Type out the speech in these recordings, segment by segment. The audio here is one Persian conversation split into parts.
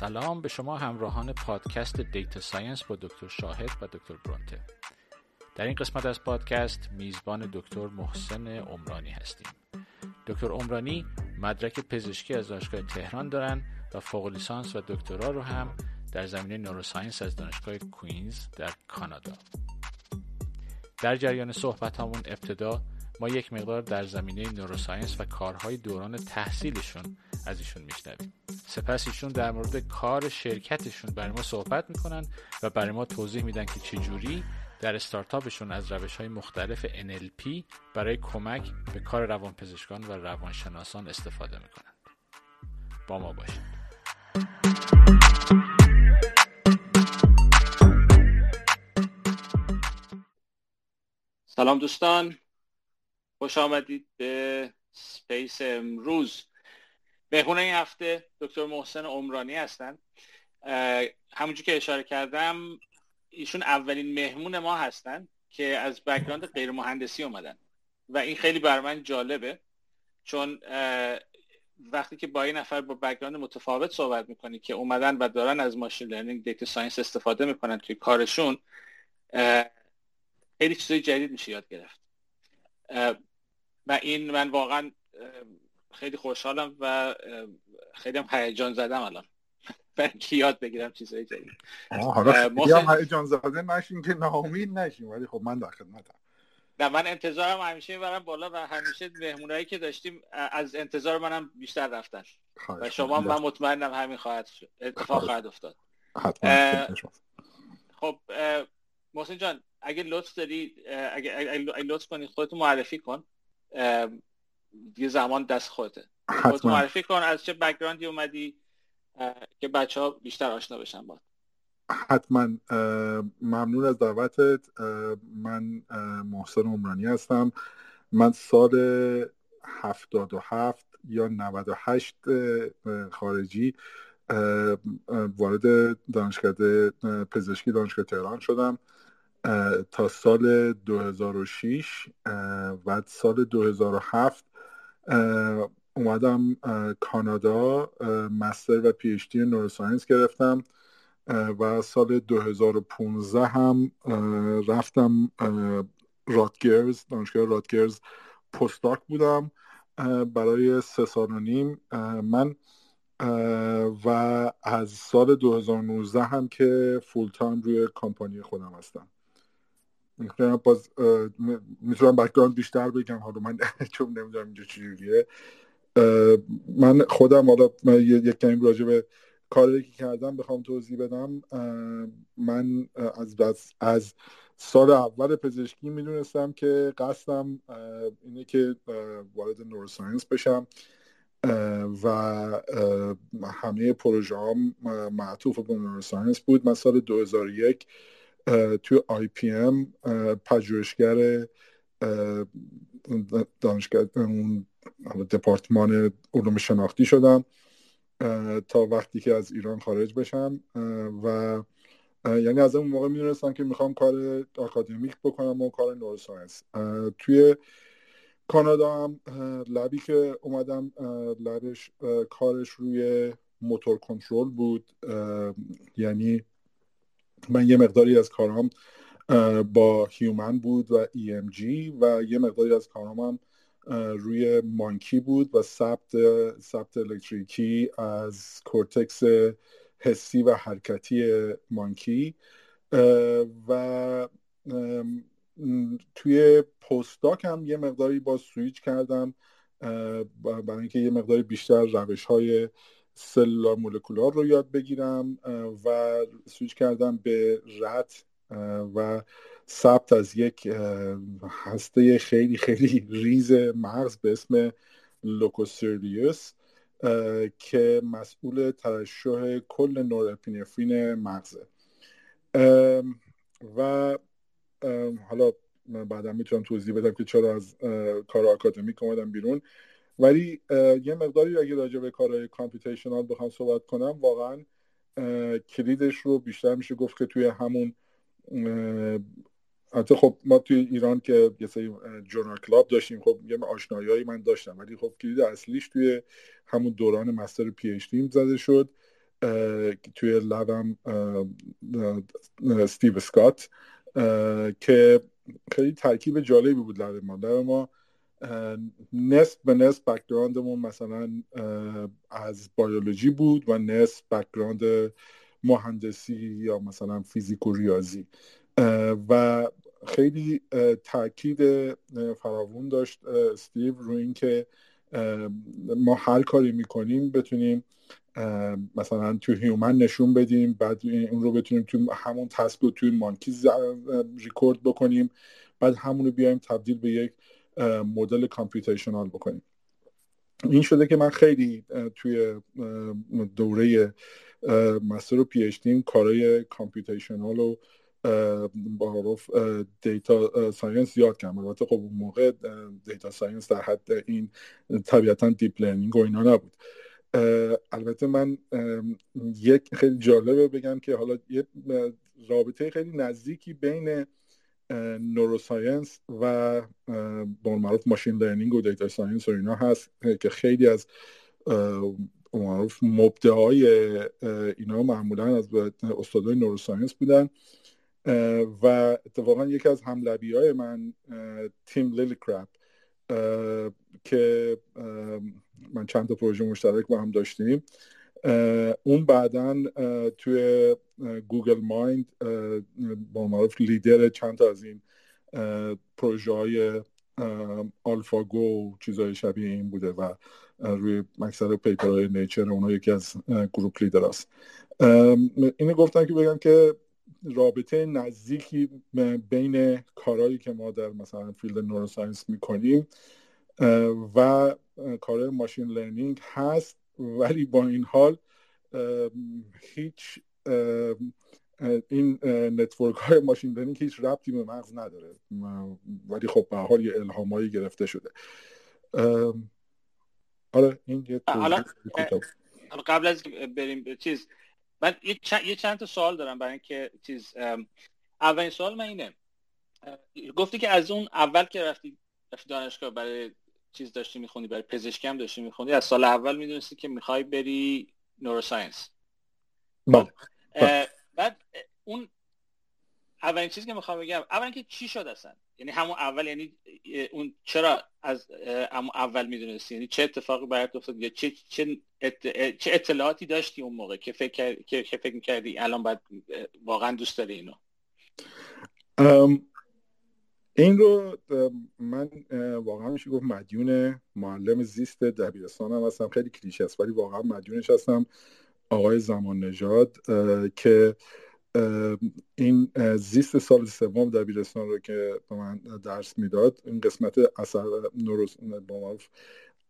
سلام به شما همراهان پادکست data science با دکتر شاهد و دکتر برونته. در این قسمت از پادکست میزبان دکتر محسن عمرانی هستیم. دکتر عمرانی مدرک پزشکی از دانشگاه تهران دارن و فوق لیسانس و دکترا رو هم در زمینه neuroscience از دانشگاه Queen's در کانادا. در جریان صحبت همون ابتدا ما یک مقدار در زمینه neuroscience و کارهای دوران تحصیلشون از ایشون میشنویم. سپس ایشون در مورد کار شرکتشون برای ما صحبت می‌کنن و برای ما توضیح میدن که چجوری در استارتاپشون از روش های مختلف NLP برای کمک به کار روانپزشکان و روانشناسان استفاده می‌کنند با ما باشید. سلام دوستان. خوش آمدید به space امروز. مهمون این هفته دکتر محسن عمرانی هستن. همونجور که اشاره کردم ایشون اولین مهمون ما هستن که از background غیر مهندسی اومدن. و این خیلی بر من جالبه چون وقتی که با این نفر با background متفاوت صحبت می‌کنی که اومدن و دارن از machine learning data science استفاده می‌کنن توی کارشون خیلی چیزای جدید میشه یاد گرفت. و این من واقعا خیلی خوشحالم و خیلی هم هیجان زدم الان. که یاد بگیرم چیزهای جدید. حالا محسن... هیجان زده نشین که ناامید نشین ولی خب من در خدمتم. نه من انتظارم همیشه می‌برم بالا و همیشه مهمونایی که داشتیم از انتظار منم بیشتر رفتن. و شما من مطمئنم همین خواهد شد. اتفاق خواهد افتاد. خب محسن جان اگه لطف داری اگه, اگه لطف کنی خودتو معرفی کن. یه زمان دست خودته. خودتو معرفی کن از چه بکگراندی اومدی که بچه ها بیشتر آشنا بشن با حتما. ممنون از دعوتت. من محسن عمرانی هستم. من سال 77 یا 98 خارجی وارد دانشکده پزشکی دانشگاه تهران شدم تا سال 2006 و سال 2007 اومدم کانادا مستر و پی اچ دی نوروساینس گرفتم و سال 2015 هم رفتم راتگرز دانشگاه راتگرز postdoc بودم برای سه سال و نیم. من و از سال 2019 هم که full time روی کمپانی خودم هستم. باز می‌تونم background بیشتر بگم. حالا من چون نمی‌دونم اینجا چجوریه من خودم حالا یک کمی راجع به کاری که کردم بخوام توضیح بدم. من از, از, از سال اول پزشکی می‌دونستم که قصدم اینه که وارد neuroscience بشم. و همه پروژه هم معطوف به neuroscience بود. من سال 2001 توی IPM پژوهشگر دانشگاه اون دپارتمان علوم شناختی شدم تا وقتی که از ایران خارج بشم و یعنی از اون موقع می‌دونستم که می‌خوام کار آکادمیک بکنم و کار نوروساینس. توی کانادا هم لبی که اومدم لبش کارش روی موتور کنترل بود یعنی من یه مقداری از کارام با هیومن بود و EMG و یه مقداری از کارام هم روی مانکی بود و ثبت ثبت الکتریکی از کورتکس حسی و حرکتی monkey. و توی postdoc هم یه مقداری با سویچ کردم برای اینکه یه مقداری بیشتر روش های cellular molecular رو یاد بگیرم و سویچ کردم به rat و ثبت از یک هسته خیلی خیلی ریز مغز به اسم locus coeruleus که مسئول ترشح کل norepinephrine مغزه. و حالا بعدا می‌تونم توضیح بدم که چرا از کار آکادمیک اومدم بیرون. ولی یه مقداری اگه راجع به کارهای computational بخوام صحبت کنم واقعا کلیدش رو بیشتر میشه گفت که توی همون حتی خب ما توی ایران که یه سری journal club داشتیم خب یه آشنایی من داشتم ولی خب کلید اصلیش توی همون دوران master PhD زده شد توی lab م استیو سکات که خیلی ترکیب جالبی بود lab ما lab ما. نصف به نصف background مون مثلا از بیولوژی بود و نصف background مهندسی یا مثلا فیزیک و ریاضی. و خیلی تاکید فراوون داشت استیو روی اینکه ما هر کاری می‌کنیم بتونیم مثلا تو human نشون بدیم بعد اون رو بتونیم تو همون task رو توی monkeys record بکنیم بعد همون رو بیایم تبدیل به یک مدل computational بکنیم. این شده که من خیلی توی دوره master و PhD کارهای computational رو به قول معروف data science یاد کردم. البته خب اون موقع data science در حد این طبیعتا deep learning و اینا نبود. البته من یک خیلی جالبه بگم که حالا یه رابطه خیلی نزدیکی بین neuroscience و به قول معروف machine learning و data science و اینا هست که خیلی از معروف مبدعای اینا معمولا از استادای neuroscience بودن. و اتفاقا یکی از هم lab ی های من تیم لیلیکرپ که من چند تا پروژه مشترک با هم داشتیم. اون بعدا توی گوگل مایند به قول معروف لیدر چند تا از این پروژه های آلفا گو چیزهای شبیه این بوده و روی اکثر paper های Nature اونا یکی از group leader است. اینو گفتم که بگم که رابطه نزدیکی بین کارهایی که ما در مثلا field neuroscience می‌کنیم و کار machine learning هست ولی با این حال هیچ این network های machine learning هیچ ربطی به مغز نداره. ولی خب به حال یه الهامایی گرفته شده. آره این یه قبل از بریم چیز من یه چند, تا سوال دارم برای اینکه چیز اولین سوال من اینه. گفتی که از اون اول که رفتی رفتی دانشگاه برای چیز داشتی می‌خونی برای پزشکی هم داشتی می‌خونی از سال اول می‌دونستی که می‌خوای بری نوروساینس. بله. بعد اون اولین چیزی که می‌خوام بگم اول که چی شد اصلا؟ یعنی همون اول یعنی اون چرا از همون اول می‌دونستی؟ یعنی چه اتفاقی برات افتاد؟ یا چه چه, چه اطلاعاتی داشتی اون موقع که فکر که فکر می‌کردی الان باید واقعا دوست داری اینو؟ این رو من واقعا میشه گفت مدیون معلم زیست دبیرستانم هستم. خیلی کلیشه است ولی واقعا مدیونش هستم. آقای زمان نژاد که این زیست سال سوم دبیرستان رو که به من درس می‌داد این قسمت عصب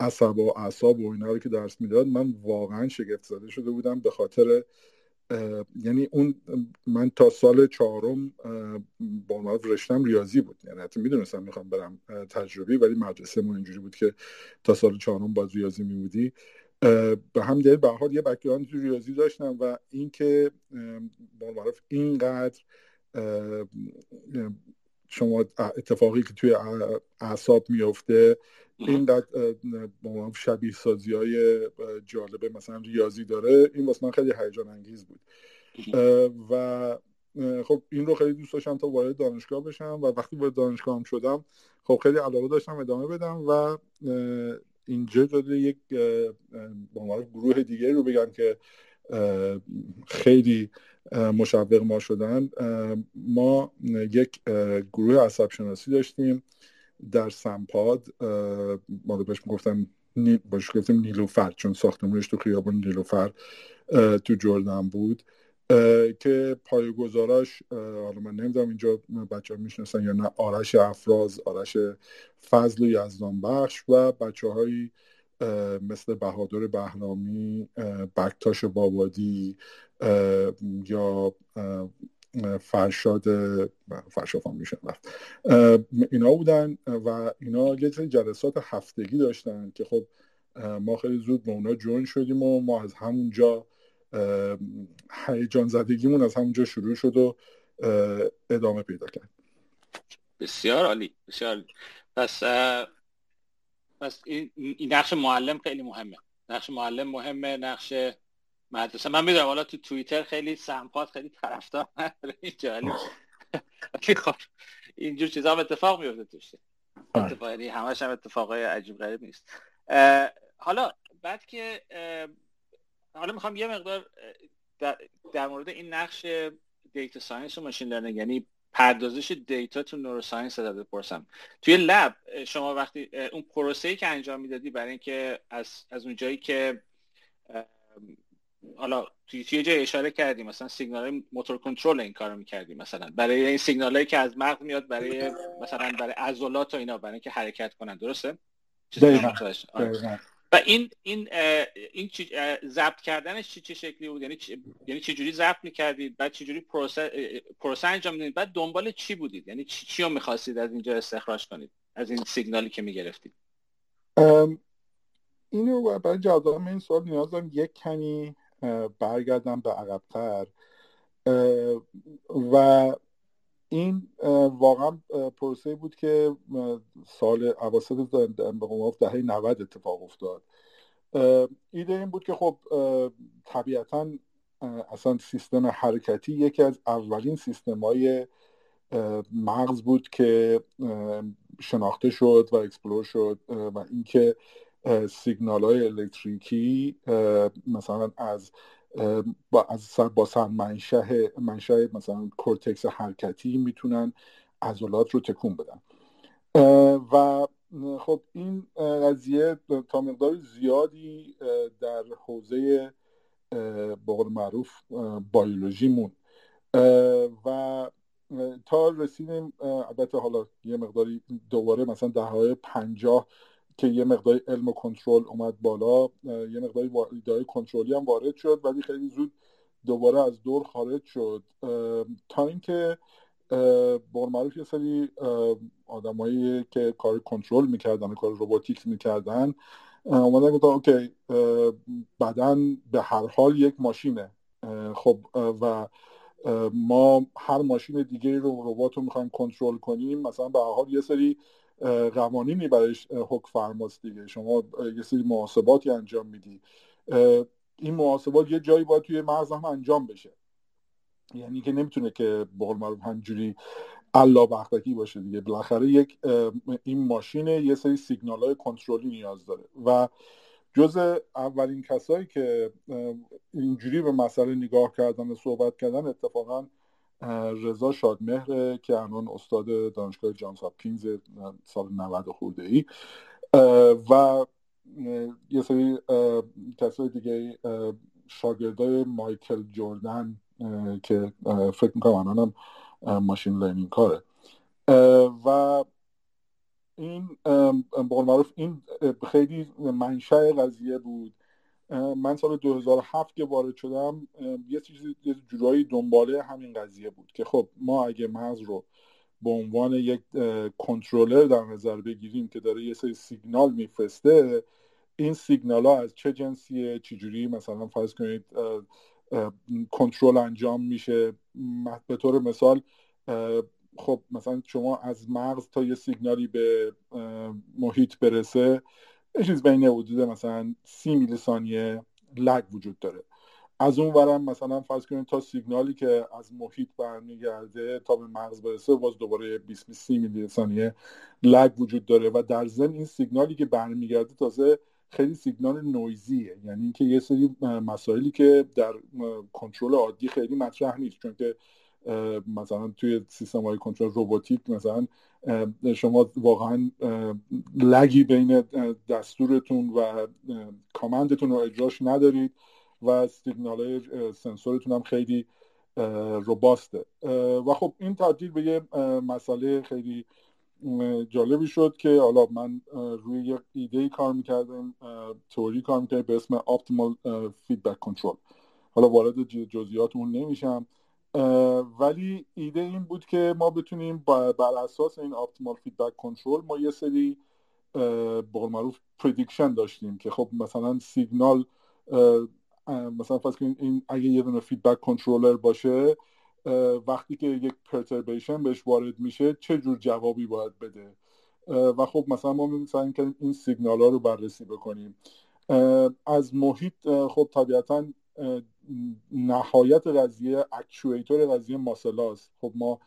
عصب و اعصاب و اینا رو که درس می‌داد من واقعا شگفت زده شده بودم به خاطر یعنی اون من تا سال چهارم با معروف رشتم ریاضی بود. یعنی حتی می‌دونستم می‌خوام برم تجربی ولی مدرسه ما اینجوری بود که تا سال چهارم باز ریاضی میبودی. به همین دلیل به حال یه background تو ریاضی داشتم و اینکه به قول معروف اینقدر شما اتفاقی که توی اعصاب میفته این شبیه سازی های جالبه مثلا ریاضی داره این واسه من خیلی هیجان انگیز بود. و خب این رو خیلی دوست داشتم تا وارد دانشگاه بشم و وقتی وارد دانشگاه هم شدم خب خیلی علاقه داشتم ادامه بدم و اینجا جاده یک با گروه دیگه رو بگم که خیلی مشوق ما شدن. ما یک گروه عصب شناسی داشتیم. در سمپاد ما بهش می‌گفتم باش گفتیم نیلوفر چون ساختمونش تو خیابون نیلوفر تو جردن بود که پایگزاراش حالا من نمی‌دونم اینجا بچه ها می‌شناسن یا نه آرش افراز آرش فضل و یزدان بخش و بچه هایی مثل بهادر بهرامی بکتاش بابادی یا فرشاد فرشاد میشن اینا بودن و اینا یه جلسات هفتگی داشتن که خب ما خیلی زود به اونا جوین شدیم و ما از همونجا هیجان زدگیمون از همونجا شروع شد و ادامه پیدا کرد. بسیار عالی بسیار پس پس این, نقش معلم خیلی مهمه. نقش معلم مهمه نقش مدرسه. من می‌دونم حالا تو توییتر خیلی سمپات خیلی طرفدار این جالب خب اینجور چیزا هم اتفاق میفته توش. اتفاقی یعنی همش هم اتفاقای عجیب غریب نیست. حالا بعد که حالا می‌خوام یه مقدار در, در مورد این نقش data science و machine learning یعنی پردازش data تو neuroscience ازت بپرسم. توی lab شما وقتی اون پروسه که انجام می‌دادی برای اینکه از از اون جایی که حالا توی توی جای اشاره کردیم مثلا سیگنال motor control این کارو می‌کردیم مثلا. برای این سیگنالایی که از مغز میاد برای مثلا برای عضلات و اینا برای اینکه حرکت کنن درسته؟ و این این این ضبط کردنش چه چه شکلی بود؟ یعنی یعنی چه جوری ضبط می‌کردید؟ بعد چه جوری پروسه پروسه انجام می‌دید؟ بعد دنبال چی بودید؟ یعنی چی, چی رو می‌خواستید از اینجا استخراج کنید؟ از این سیگنالی که می‌گرفتید؟ اینو برای جواب این سوال نیاز دارم یک کمی برگردم به عقبتر. و این واقعا پروسه بود که سال اواسط به دهه 90 اتفاق افتاد. ایده این بود که خب طبیعتا اصلا سیستم حرکتی یکی از اولین سیستم های مغز بود که شناخته شد و explore شد و اینکه سیگنال های الکتریکی مثلا از با از با منشه منشه مثلا کورتکس حرکتی می‌تونن عضلات رو تکون بدن. و خب این قضیه تا مقدار زیادی در حوزه به معروف بیولوژی مون و تا رسیدیم البته حالا یه مقداری دوباره مثلا دههای پنجاه که یه مقداری علم و کنترل اومد بالا یه مقداری ایده کنترلی هم وارد شد ولی خیلی زود دوباره از دور خارج شد. تا اینکه معروف یه سری آدمایی که کار کنترل می‌کردن کار روباتیک می‌کردن اومدن گفتن اوکی بدن به هر حال یک ماشینه. خب و ما هر ماشین دیگه رو ربات رو می‌خوایم کنترل کنیم مثلا به هر حال یه سری قوانینی برایش حک فرماست دیگه. شما یه سری محاسباتی انجام میدی. این محاسبات یه جایی باید توی مغز هم انجام بشه. یعنی که نمی‌تونه که بقول معروف همجوری الا بختکی باشه دیگه. بالاخره یک این ماشین یه سری سیگنال های کنترلی نیاز داره. و جز اولین کسایی که اینجوری به مسئله نگاه کردن و صحبت کردن اتفاقا رضا شادمهر که الان استاد دانشگاه جانس هاپکینز سال 90 خورده ای و یه سری کسای دیگه شاگردای مایکل جوردن که فکر می‌کنم الانم ماشین لرنینگ کاره. و این به معروف این خیلی منشأ قضیه بود. من سال 2007 که وارد شدم یه چیزی جورایی دنباله همین قضیه بود که خب ما اگه مغز رو به عنوان یک کنترلر در نظر بگیریم که داره یه سری سیگنال میفرسته این سیگنال ها از چه جنسیه؟ چجوری مثلا فرض کنید کنترل انجام میشه. به طور مثال خب مثلا شما از مغز تا یه سیگنالی به محیط برسه یه چیز بین حدود مثلا سی میلی ثانیه لگ وجود داره. از اون ورم مثلا فرض کنید تا سیگنالی که از محیط برمیگرده تا به مغز برسه باز دوباره 20 سی میلی ثانیه لگ وجود داره و در ضمن این سیگنالی که برمیگرده تازه خیلی سیگنال نویزیه. یعنی اینکه یه سری مسائلی که در کنترل عادی خیلی مطرح نیست چون که مثلا توی سیستم های کنترل روباتیک مثلا شما واقعا لگی بین دستورتون و کامندتون رو اجراش ندارید و سیگنال های سنسورتون هم خیلی روباسته و خب این تبدیل به یه مسئله خیلی جالبی شد که حالا من روی یک ایده کار می‌کردم توری کار می‌کردم به اسم Optimal Feedback Control. حالا وارد جزئیات اون نمیشم. ولی ایده این بود که ما بتونیم بر اساس این Optimal Feedback Control ما یه سری به قول معروف prediction داشتیم که خب مثلا سیگنال مثلا فرض کنید این اگه یه دونه feedback controller باشه وقتی که یک perturbation بهش وارد میشه چه جور جوابی باید بده؟ و خب مثلا ما سعی کردیم این سیگنال ها رو بررسی بکنیم. از محیط خب طبیعتا نهایت قضیه actuator قضیه muscle هاست خب ما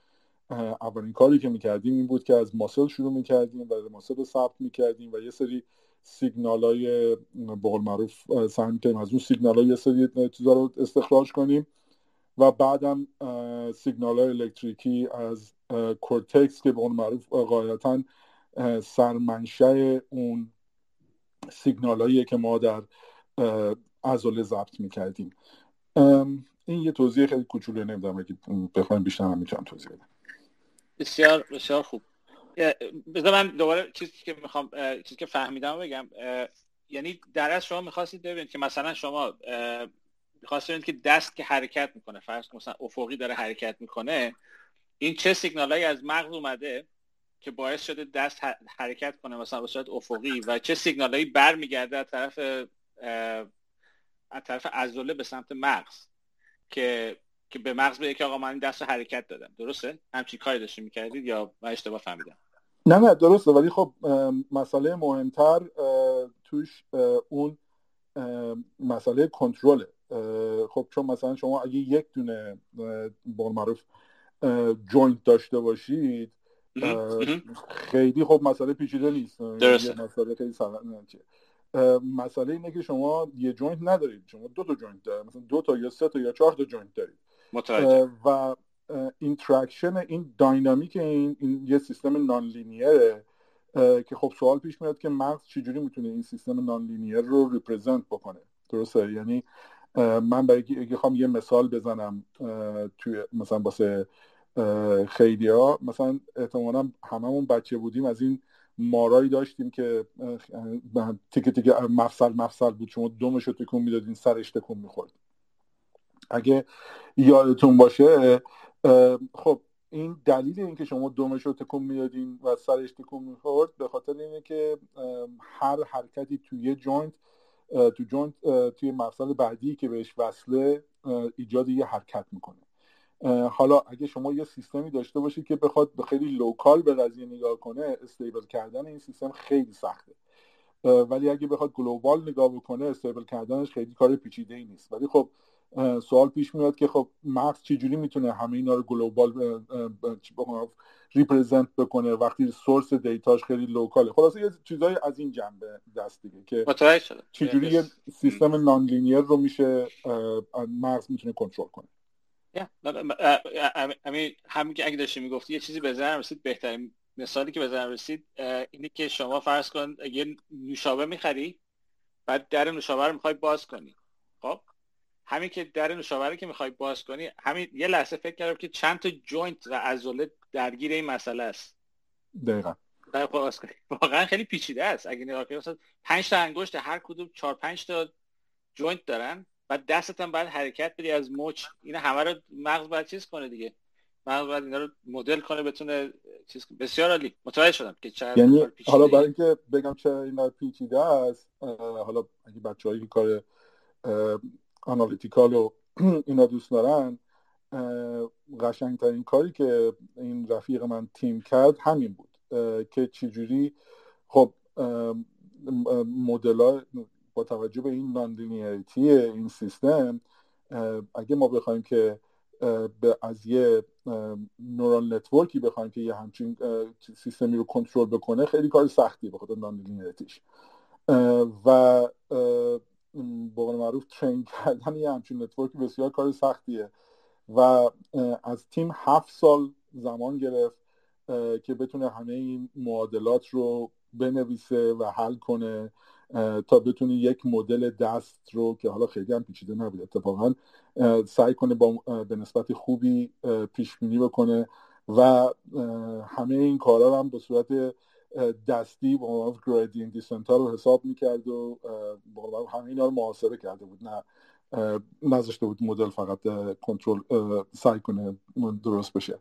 اولین کاری که می‌کردیم این بود که از muscle شروع می‌کردیم و muscle رو ثبت می‌کردیم و یه سری سیگنال های به قول معروف سعی می‌کردیم از اون سیگنال های یه سری چیزا رو استخراج کنیم و بعدم سیگنال های الکتریکی از کورتکس که به قول معروف قاعدتا سرمنشه اون سیگنال که ما در عضله ضبط می‌کردیم. این یه توضیح خیلی کوچولو نمی‌دونم اگه بخوایم بیشتر هم می‌تونم توضیح بدم. بسیار بسیار خوب. بذار من دوباره چیزی که می‌خوام چیزی که فهمیدم بگم. یعنی در از شما می‌خواستید ببینید که مثلا شما می‌خواستید که دست که حرکت می‌کنه فرض مثلا افقی داره حرکت می‌کنه این چه سیگنالایی از مغز اومده که باعث شده دست حرکت کنه مثلا به صورت افقی و چه سیگنالایی برمیگرده از طرف از طرف عضله به سمت مغز که که به مغز بگه که آقا من دست رو حرکت دادم. درسته؟ همچین کاری داشته می‌کردید یا من اشتباه فهمیدم؟ نه نه درسته. ولی خب مسئله مهمتر توش اون مسئله کنترله. خب چون مثلا شما اگه یک دونه بار معروف جوینت داشته باشید خیلی خب مسئله پیچیده نیست. درسته. مسئله خیلی مسئله اینه که شما یه joint ندارید. شما دو تا joint دارید. مثلا دو تا یا سه تا یا چهار تا joint دارید. متوجه. و interaction این dynamic این, این یه سیستم nonlinear ه که خب سوال پیش میاد که مغز چجوری می‌تونه این سیستم nonlinear رو represent بکنه. درسته؟ یعنی من برای بخوام یه مثال بزنم توی مثلا واسه خیلی ها مثلا احتمالا هممون بچه بودیم از این مارایی داشتیم که تیکه تیکه مفصل مفصل بود. شما دومش رو تکون می‌دادین سرش تکون می‌خورد. اگه یادتون باشه خب این دلیل اینکه شما دومش رو تکون می‌دادین و سرش تکون می‌خورد به خاطر اینه که هر حرکتی توی joint تو joint توی مفصل بعدی که بهش وصله ایجاد یه حرکت می‌کنه. حالا اگه شما یه سیستمی داشته باشید که بخواد به خیلی local به قضیه نگاه کنه stable کردن این سیستم خیلی سخته. ولی اگه بخواد global نگاه بکنه stable کردنش خیلی کار پیچیده ای نیست. ولی خب سوال پیش میاد که خب مغز چجوری می‌تونه همه اینا رو global represent بکنه وقتی source data ش خیلی local ه. خلاصه یه چیزایی از این جنبه دست دیگه که چجوری یه سیستم nonlinear رو میشه مغز می‌تونه کنترل کنه. همین که اگه داشتی می‌گفتی یه چیزی به ذهنم رسید بهترین مثالی که به ذهنم رسید اینه که شما فرض کن یه نوشابه می‌خری بعد در نوشابه رو می‌خوای باز کنی. خب؟ همین که در نوشابه که می‌خوای باز کنی همین یه لحظه فکر کردم که چند تا joint و عضله درگیر این مسئله است. دقیقا. باز کنی. واقعا خیلی پیچیده است. اگه نگاه کنی مثلا 5 تا انگشت هر کدوم 4 5 تا joint دارن. بعد دستت هم باید حرکت بدی از مچ اینا همه رو مغز باید چیز کنه دیگه. مغز باید اینا رو مدل کنه بتونه چیز بسیار عالی. متوجه شدم که چه یعنی حالا برای اینکه بگم چه اینا پیچیده است حالا اگه بچه‌هایی که کار آنالیتیکال و اینا دوست دارن قشنگترین کاری که این رفیق من تیم کرد همین بود که چجوری خب مدل با توجه به این ناندینیریتی این سیستم اگه ما بخوایم که به از یه neural network ی بخوایم که یه همچین سیستمی رو کنترل بکنه خیلی کار سختی به خاطر nonlinearity ش و به معروف train کردن یه همچین network ی بسیار کار سختیه. و از Tim هفت سال زمان گرفت که بتونه همه این معادلات رو بنویسه و حل کنه. تا بتونی یک مدل دست رو که حالا خیلی هم پیچیده نبود اتفاقا سعی کنه با به نسبت خوبی پیش بینی بکنه و همه این کارا هم به صورت دستی با گریدین دیسنت رو حساب می‌کرد و با همه اینا رو محاسبه کرده بود نه نذاشته بود مدل فقط کنترل سعی کنه درست بشه.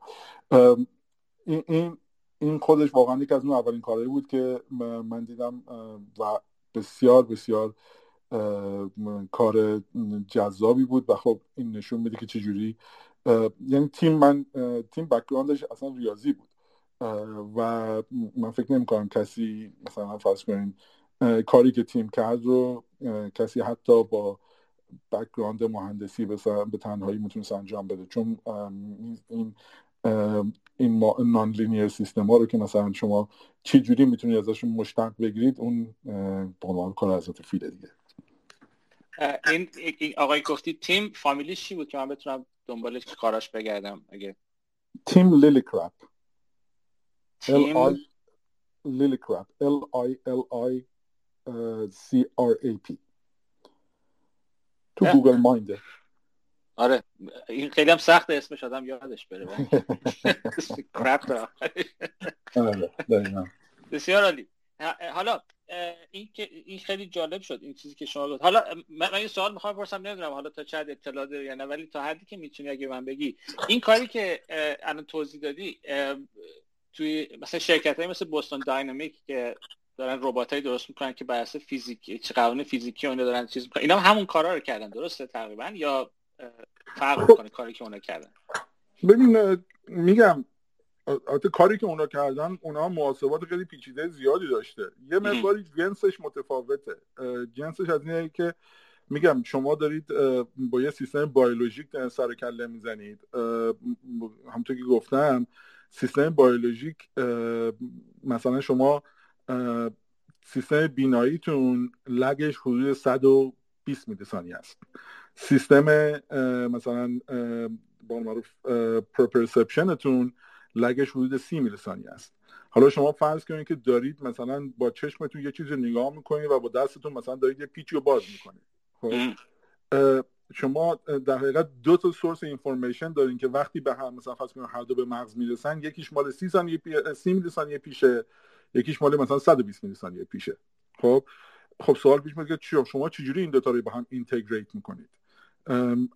این این خودش واقعا یک از اون اولین کارهایی بود که من دیدم و بسیار بسیار کار جذابی بود و خب این نشون میده که چجوری یعنی Tim من Tim background ش اصلا ریاضی بود. و من فکر نمی کنم کسی مثلا فرض کنین کاری که Tim کرد رو کسی حتی با background مهندسی به تنهایی می‌تونست انجام بده. چون این این نان لینیر سیستم ها رو که مثلا شما چه جوری می‌تونید ازشون مشتق بگیرید اون به عنوان کار حضرت فیله دیگه. این آقای گفتی تیم فامیلیش چی بود که من بتونم دنبالش کاراش بگردم؟ اگه تیم لیلی کرپ تیم لیلی کرپ L I L I C R A P. تو گوگل ماینده آره این خیلی هم سخت اسمش آدم یادش بره. کرپ آره، بسیار عالی. حالا این که این خیلی جالب شد این چیزی که شما گفت. حالا من این سوال می‌خوام بپرسم نمی‌دونم حالا تا چند اطلاع داری یا نه ولی تا حدی که می‌تونی اگه من بگی این کاری که الان توضیح دادی توی مثلا شرکت های مثل بوستون داینامیک که دارن رباتایی درست می‌کنن که بر اساس فیزیکی چه قوانین فیزیکی اون دارن چیز می‌کنن اینا هم همون کارا رو کردن درسته تقریبا؟ یا فرق می‌کنه کاری که اونا کردن. ببین میگم البته کاری که اونا کردن اونا محاسبات خیلی پیچیده زیادی داشته. یه مقداری جنسش متفاوته. جنسش از اینه که میگم شما دارید با یه سیستم بیولوژیک سر کله می‌زنید. همونطور که گفتم سیستم بیولوژیک مثلا شما سیستم بیناییتون لگش حدود 120 میلی ثانیه است سیستم مثلا با معروف proprioception تون lag ش حدود سی میلی ثانیه است. حالا شما فرض کنید که دارید مثلا با چشمتون یه چیزی نگاه می‌کنید و با دستتون مثلا دارید یه پیچی رو باز می‌کنید. خب؟ شما در حقیقت دو تا source information دارین که وقتی به هم مثلا فرض کنید هر دو به مغز می‌رسن یکیش مال 30 ثانیه پی... 30 میلی ثانیه پیشه یکیش مال مثلا 120 میلی ثانیه پیشه. خب؟ خب سوال پیش میاد که شما چجوری این دو تا رو با هم integrate می‌کنید؟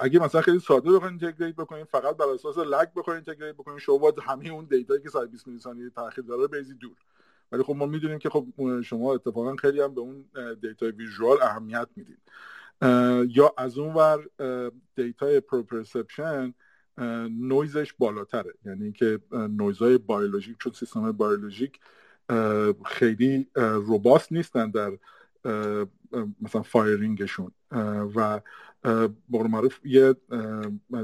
اگه مثلا خیلی ساده بخواید integrate بکنید فقط بر اساس lag بخواید integrate بکنید شما باید همه اون data یی که 120 میلی ثانیه تاخیر داره بریزید دور. ولی خب ما می‌دونیم که خب شما اتفاقا خیلی هم به اون data ی visual اهمیت می‌دید یا از اون ور data ی proprioception noise ش بالاتره. یعنی که نویزهای بیولوژیک چون سیستم بیولوژیک خیلی روباست نیستن در مثلا فایرینگشون. و بقول معروف یه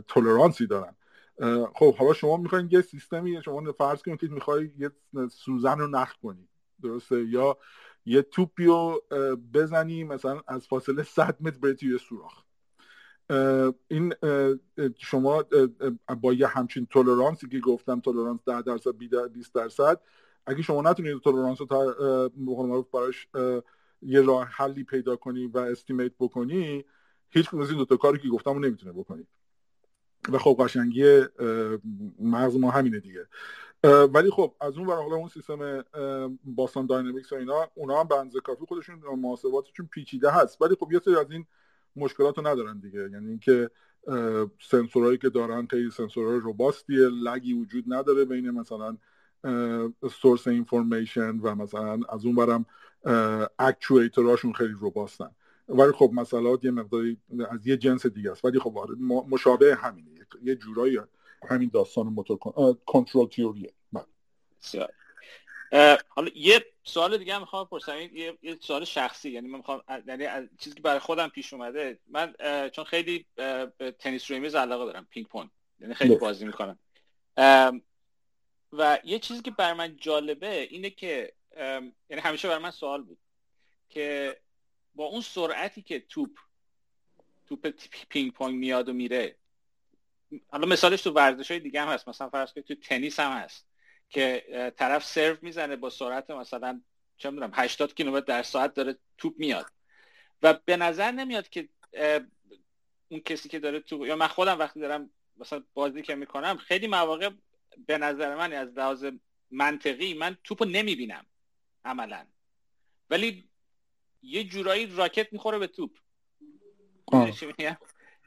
تولرانسی دارن. خب حالا شما می‌خواین یه سیستمی شما فرض کنید که می‌خوای یه سوزن رو نخ کنی درسته؟ یا یه توپی رو بزنی مثلا از فاصله 100 متر بری توی سوراخ. این شما با یه همچین تولرانسی که گفتم تولرانس 10 درصد 20 درصد اگه شما نتونید تولرانس رو براش یه راه حلی پیدا کنی و استیمیت بکنی هیچ از این دو تا کاری که گفتم رو نمی‌تونه بکنی. و خب قشنگی مغز ما همینه دیگه. ولی خب از اون حالا اون سیستم باستان داینامیکس و اینا اونا هم به کافی خودشون محاسباتشون پیچیده هست. ولی خب یه سری از این مشکلات رو ندارن دیگه. یعنی اینکه سنسورهایی که دارن خیلی سنسورهای روباستیه لگی وجود نداره بین مثلا سورس اینفورمیشن و مثلا از اون برم اکچویتراشون خیلی روباستن ولی خب مسئلات یه مقداری از یه جنس دیگه است. ولی خب آره، مشابه همینه. یه جورایی همین داستان موتور کنترل تیوریه حالا یه سوال دیگه هم می‌خوام بپرسم یه،, یه سوال شخصی. یعنی من می‌خوام یعنی چیزی که برای خودم پیش اومده. من چون خیلی به تنیس روی میز علاقه دارم پینگ پونگ. یعنی خیلی بازی می‌کنم. و یه چیزی که برای من جالبه اینه که یعنی همیشه برای من سوال بود که با اون سرعتی که توپ توپ پینگ پونگ میاد و میره. حالا مثالش تو ورزش های دیگه هم هست. مثلا فرض کنید تو تنیس هم هست که طرف سرو می‌زنه با سرعت مثلا چه می‌دونم 80 کیلومتر در ساعت داره توپ میاد. و به نظر نمیاد که اون کسی که داره تو یا من خودم وقتی دارم مثلا بازی که می‌کنم خیلی مواقع به نظر من از لحاظ منطقی من توپو نمی‌بینم عملا. ولی یه جورایی راکت می‌خوره به توپ.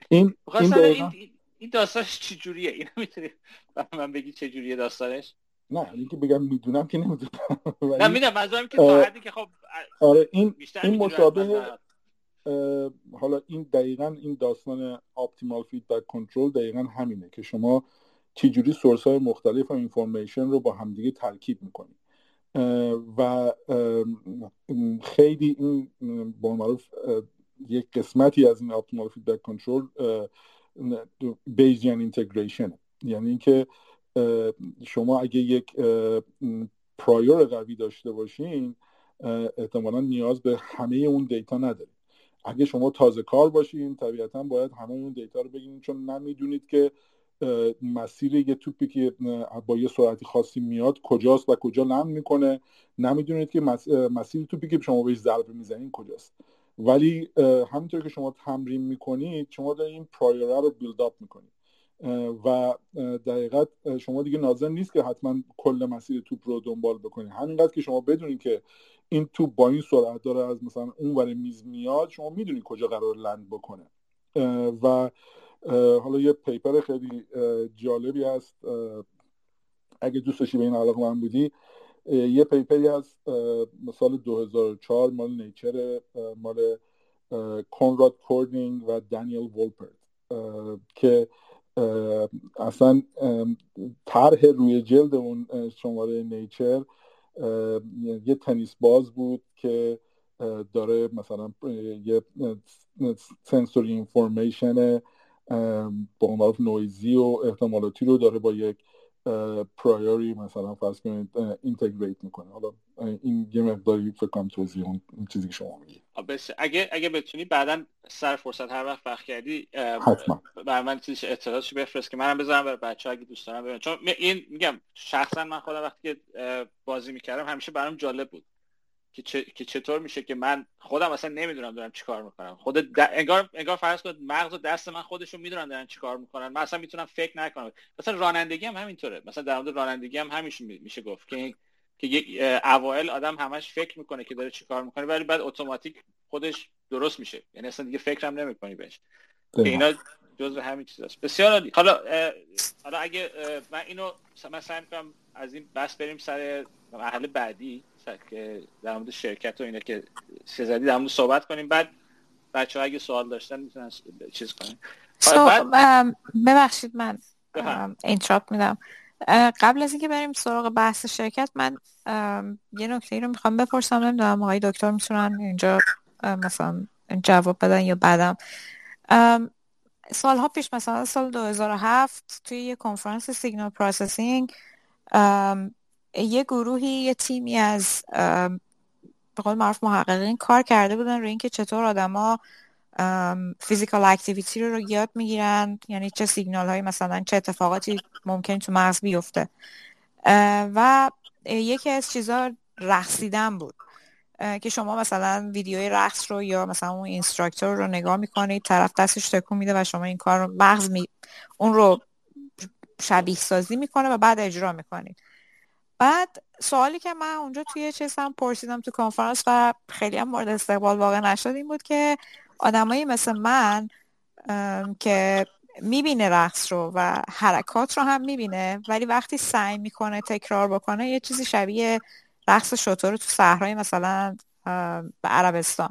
این این, این داستانش چه جوریه؟ این می‌تونی من بگی چه جوریه داستانش؟ نه اینکه بگم می‌دونم که نمی‌دونم. نه می‌دونم منظورم که تا حدی که خب آره این این مشابه حالا این دقیقا این داستان optimal feedback control دقیقا همینه که شما چجوری source های مختلف information رو با همدیگه ترکیب می‌کنید و خیلی این با معروف یک قسمتی از این optimal feedback control Bayesian integration یعنی اینکه شما اگه یک prior قوی داشته باشین احتمالا نیاز به همه اون data ندارید اگه شما تازه کار باشین طبیعتا باید همه اون data رو بگیرین چون نمی‌دونید که مسیر یه توپی که با یه سرعتی خاصی میاد کجاست و کجا land می‌کنه؟ نمی‌دونید که مسیر توپی که شما بهش ضربه می‌زنین کجاست. ولی همینطور که شما تمرین می‌کنید شما دارید این prior ه رو build up می‌کنید. و دقیقت شما دیگه نازم نیست که حتما کل مسیر توپ رو دنبال بکنید. همینقدر که شما بدونید که این توپ با این سرعت داره از مثلا اون ور میز میاد شما می‌دونید کجا قرار لند بکنه. و حالا یه پیپر خیلی جالبی هست. اگه دوست داشتی به این علاقه من بودی یه پیپری هست سال 2004 مال نیچر مال کنراد کوردینگ و دانیل وولپرت که اصلا طرح روی جلد اون شماره Nature یه تنیس باز بود که داره مثلا یه sensory information با معروف noisy و احتمالاتی رو داره با یک prior ی مثلا فرض کنید integrate می‌کنه. حالا این یه مقداری فکر کنم توضیح اون چیزی که شما میگی. اگه اگه بتونی بعدا سر فرصت هر وقت وقت کردی حتما. بر من چیزی اطلاعاتش بفرست که منم بذارم برای بچه اگه دوست دارم ببینم چون این میگم شخصا من خودم وقتی که بازی می‌کردم همیشه برام جالب بود. که, که چطور میشه که من خودم اصلا نمی‌دونم دارم چیکار می‌کنم. خود انگار انگار فرض کنید مغز و دست من خودشون می‌دونن دارن چیکار می‌کنن. من اصلا می‌تونم فکر نکنم. مثلا رانندگی هم همینطوره. مثلا در مورد رانندگی هم همیشه میشه گفت که که یک اوایل آدم همش فکر می‌کنه که داره چیکار می‌کنه ولی بعد اتوماتیک خودش درست میشه. یعنی اصلا دیگه فکرم نمی‌کنی بهش. که اینا جزء همین چیزاست. بسیار عالی. حالا حالا اگه من اینو مثلا می‌کنم از این بس بریم سر مرحله بعدی. که در مورد شرکت و اینا که سزدی در مورد صحبت کنیم. بعد بچه ها اگه سوال داشتن می‌تونن چیز کنیم بعد... ببخشید من interrupt میدم. قبل از اینکه بریم سراغ بحث شرکت من یه نکته ای رو می‌خوام بپرسم. نمی‌دونم آقای دکتر می‌تونن اینجا مثلا جواب بدن یا بعدم. سالها پیش مثلا سال 2007 توی یه کنفرانس signal processing یه گروهی یه تیمی از به قول معروف محققین کار کرده بودن روی اینکه چطور آدما physical activity رو, رو یاد می‌گیرن یعنی چه سیگنال هایی مثلا چه اتفاقاتی ممکن تو مغز بیفته. و یکی از چیزها رقصیدن بود که شما مثلا ویدیوی رقص رو یا مثلا اون instructor رو نگاه می‌کنید طرف دستش تکون میده و شما این کار رو مغز می... اون رو شبیه سازی می‌کنه و بعد اجرا می‌کنید. بعد سوالی که من اونجا توی چیزم پرسیدم تو کنفرانس و خیلی هم مورد استقبال واقع نشد این بود که آدمایی مثل من که می‌بینه رقص رو و حرکات رو هم می‌بینه ولی وقتی سعی می‌کنه تکرار بکنه یه چیزی شبیه رقص شطور تو صحرای مثلا به عربستان.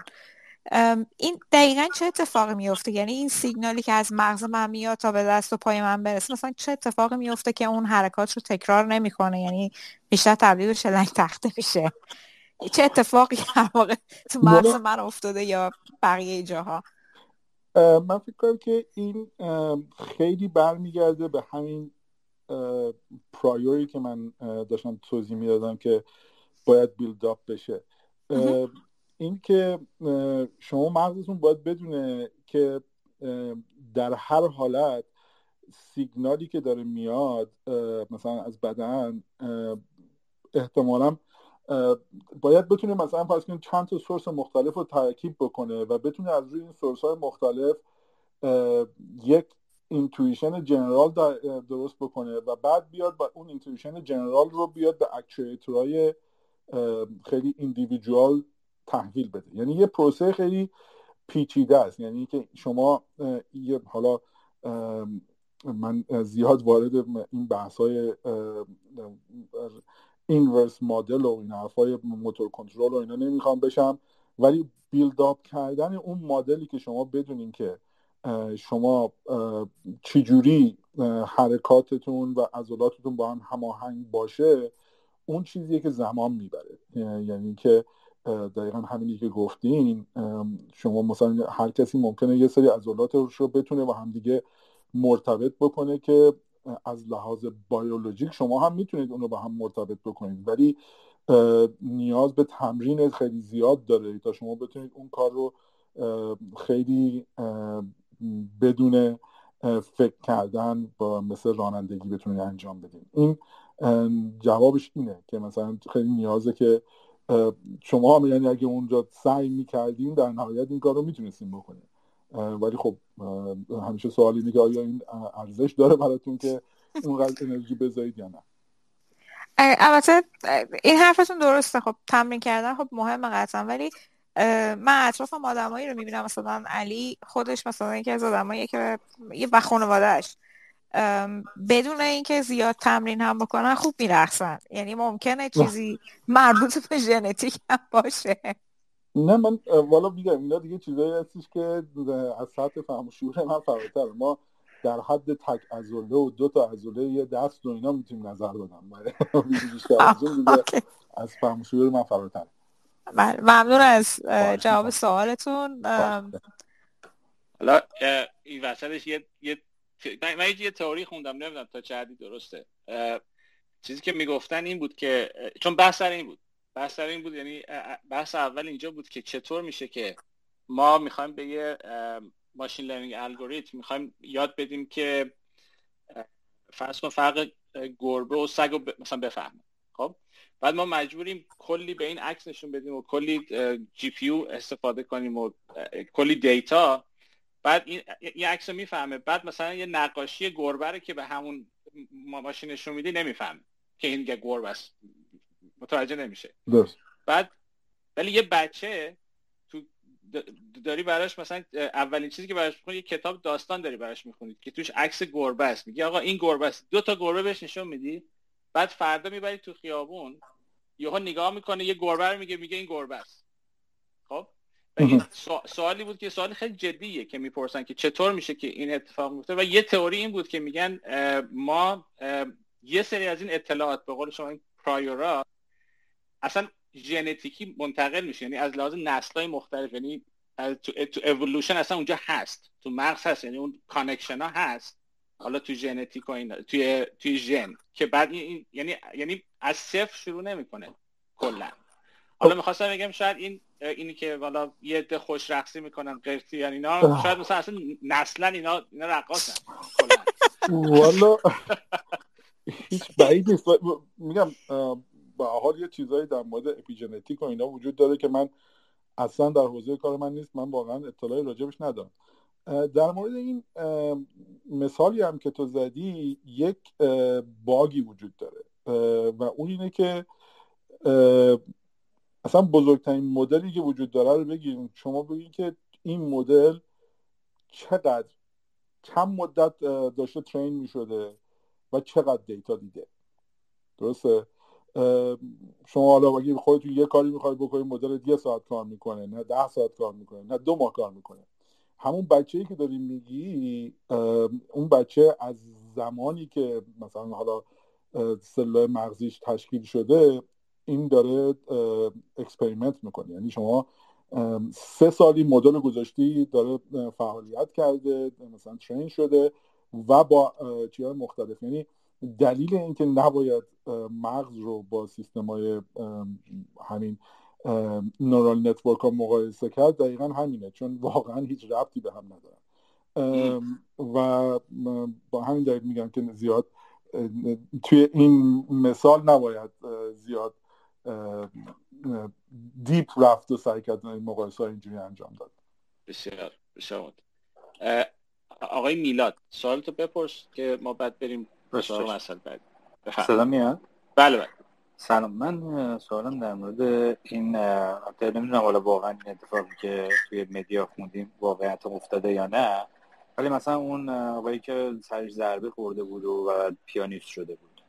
این دقیقا چه اتفاقی میفته یعنی این سیگنالی که از مغز من میاد تا به دست و پای من برسه مثلا چه اتفاقی میفته که اون حرکات رو تکرار نمی‌کنه؟ یعنی بیشتر تبدیل به شلنگ تخته میشه. چه اتفاقی هر واقع تو مغز من افتاده یا بقیه جاها؟ من فکر کنم که این خیلی برمیگرده به همین پرایوری که من داشتم توضیح می‌دادم که باید بیلد اپ بشه. این که شما مغزتون باید بدونه که در هر حالت سیگنالی که داره میاد مثلا از بدن احتمالا باید بتونه مثلا فرض کنید چند تا source مختلف رو ترکیب بکنه و بتونه از روی این source های مختلف یک intuition general درست بکنه و بعد بیاد با اون intuition general رو بیاد به actuator های خیلی individual تحویل بده. یعنی یه پروسه خیلی پیچیده است. یعنی که شما یه حالا من زیاد وارد این بحث های اینورس مدل و این حرفای موتور کنترل و اینا نمی‌خوام بشم ولی بیلد اپ کردن اون مدلی که شما بدونین که شما چجوری حرکاتتون و عضلاتتون با هم هماهنگ باشه اون چیزیه که زمان می‌بره. یعنی که دقیقا همینی که گفتین شما مثلا هر کسی ممکنه یه سری عضلات رو بتونه با همدیگه مرتبط بکنه که از لحاظ بیولوژیک شما هم می‌تونید اون رو با هم مرتبط بکنید. ولی نیاز به تمرین خیلی زیاد داره تا شما بتونید اون کار رو خیلی بدون فکر کردن با مثل رانندگی بتونید انجام بدین. این جوابش اینه که مثلا خیلی نیازه که شما هم یعنی اگه اونجا سعی می‌کردین در نهایت این کار رو می‌تونستین بکنین. ولی خب همیشه سوال اینه که آیا این ارزش داره براتون که اونقدر انرژی بذارید یا نه؟ البته این حرفتون درسته. خب تمرین کردن خب مهمه قطعا. ولی من اطرافم آدمایی رو می‌بینم. مثلا علی خودش مثلا یکی از آدمایی که یه و خانوادهش بدون اینکه زیاد تمرین هم بکنن خوب میرخصن یعنی ممکنه چیزی مربوط به ژنتیک هم باشه. نه من والا میگم اینا دیگه چیزایی هستش که از سطح فهم شعور من فراتر. ما در حد تک ازوله و دو تا ازوله یه دست و اینا می‌تونیم نظر بدم. از فهم شعور من فراتر. بله، ممنون از جواب سوالتون. حالا این وسطش یه یه من یه تئوری خوندم نمی‌دونم تا چه حدی درسته. چیزی که می‌گفتن این بود که چون بحث سر این بود. بحث سر این بود یعنی بحث اول اینجا بود که چطور میشه که ما می‌خوایم به یه machine learning algorithm می‌خوایم یاد بدیم که فرض کن فرق گربه و سگ رو مثلا بفهمه. خب؟ بعد ما مجبوریم کلی به این عکس نشون بدیم و کلی GPU استفاده کنیم و کلی data بعد این این عکس رو می‌فهمه. بعد مثلا یه نقاشی گربه که به همون ماشین نشون میدی نمی‌فهمه که این گربه است. متوجه نمیشه. درست. بعد ولی یه بچه تو داری براش مثلا اولین چیزی که براش می‌خونی یه کتاب داستان داری براش می‌خونید که توش عکس گربه است. میگی آقا این گربه است. دو تا گربه بهش نشون میدی بعد فردا می‌بری تو خیابون یهو نگاه می‌کنه یه گربه رو میگه میگه این گربه است. خب؟ سوالی بود که سوالی خیلی جدیه که می‌پرسن که چطور میشه که این اتفاق میفته؟ و یه تئوری این بود که میگن ما یه سری از این اطلاعات به قول شما این prior ا اصلا ژنتیکی منتقل میشه. یعنی از لحاظ نسل‌های مختلف یعنی تو, تو اِوولوشن اصلا اونجا هست. تو مغز هست یعنی اون connection ها هست. حالا تو ژنتیک و این توی توی ژن. که بعد این یعنی یعنی از صفر شروع نمی‌کنه کلا. حالا می‌خواستم بگم شاید این اینی که والا یه عده خوش رقصی می‌کنن قرتی یعنی اینا شاید مثلا اصلا نسلا اینا اینا رقاصن. والا هیچ بعید نیست. میگم به حال یه چیزایی در مورد اپیژنتیک و اینا وجود داره که من اصلا در حوزه کار من نیست. من واقعا اطلاعی راجبش ندارم. در مورد این مثالی هم که تو زدی یک باگی وجود داره. و اون اینه که اصلا بزرگترین مدلی که وجود داره رو بگیریم. شما بگید که این مدل چقدر چند مدت داشته ترین می شده و چقدر دیتا دیده. درسته؟ شما حالا بگید خودتون یه کاری می‌خوای بکنید مدل یه ساعت کار می‌کنه نه ده ساعت کار می‌کنه نه دو ماه کار می‌کنه. همون بچه ای که داری میگی اون بچه از زمانی که مثلا حالا سلول مغزیش تشکیل شده این داره experiment می‌کنه. یعنی شما سه سالی مدل گذاشتی داره فعالیت کرده مثلا train شده و با چیزهای مختلف. یعنی دلیل اینکه نباید مغز رو با سیستم های همین neural network ها مقایسه کرد دقیقا همینه. چون واقعا هیچ ربطی به هم ندارن و با همین دلیل میگم که زیاد توی این مثال نباید زیاد دیپ رفت و سعی کرد این مقایسه ها اینجوری انجام داد. بسیار بسیار آقای میلاد سوالتو بپرس که ما بعد بریم سوال مسئله بعد. صدا میاد؟ بله بله. سلام. من سوالم در مورد این نمی‌دونم حالا واقعا این اتفاقی که توی مدیا خوندیم واقعیت افتاده یا نه ولی مثلا اون آقایی که سرش ضربه خورده بود و پیانیست شده بود.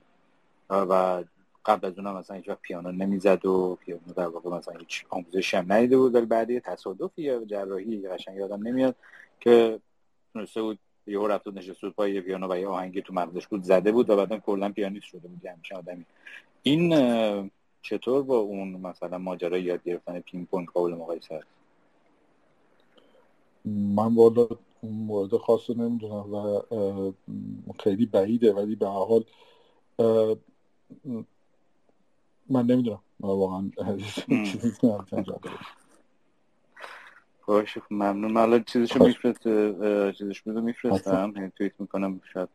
و قبل از اونم مثلا هیچ پیانو نمی‌زد و پیانو در واقع مثلا هیچ آموزش هم ندیده بود. ولی بعد یه تصادفی یا جراحی قشنگ یادم نمیاد که تونسته بود یه رفت نشسته بود پای پیانو و یه آهنگی تو مغزش بود زده بود و بعدا کلا پیانیست شده بود. همیشه آدمی. این چطور با اون مثلا ماجرا یاد گرفتن پینگ پونگ قابل مقایسه است؟ من والا مورد خاص رو نمی‌دونم و خیلی بعیده. ولی به حال من نمی‌دونم. واقعا چیزی باشه خب ممنون. من الان چیزشو میفرسته چیزش رو میفرستم. توییت می‌کنم شاید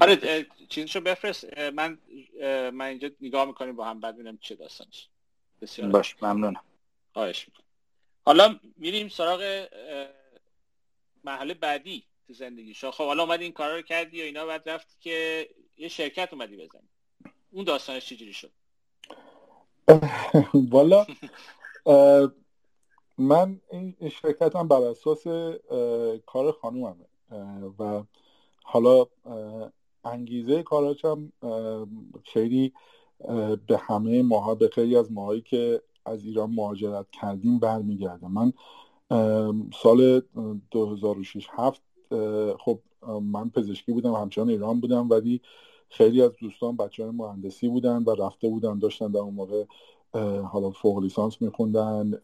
آره چیزشو بفرست. من من اینجا نگاه می‌کنیم با هم بعد ببینم چه داستانش. بسیار باش ممنونم. خواهش می‌کنم. حالا میریم سراغ محله بعدی تو زندگی خب حالا اومدی این کارا رو کردی و اینا بعد رفتی که یه شرکت اومدی بزنی. اون داستانش چجوری شد؟ والا من این شرکتم بر اساس کار خانوممه. و حالا انگیزه کاراچم خیلی به همه ماها به خیلی از ماهایی که از ایران مهاجرت کردیم برمیگرده. من سال 2006 هفت خب من پزشکی بودم همچنان ایران بودم ولی خیلی از دوستان بچه های مهندسی بودن و رفته بودن داشتن در اون موقع حالا فوق لیسانس میخوندن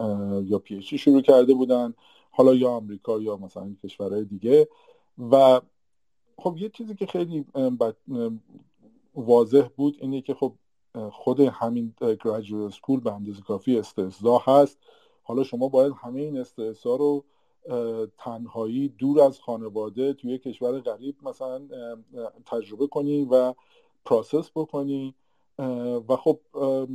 یا پی شروع کرده بودن حالا یا آمریکا یا مثلا کشورهای دیگه. و خب یه چیزی که خیلی واضح بود اینه که خب خود همین graduate school به اندازه کافی استرس‌زا هست. حالا شما باید همه این استرس رو تنهایی دور از خانواده توی کشور غریب مثلا تجربه کنی و process بکنی. و خب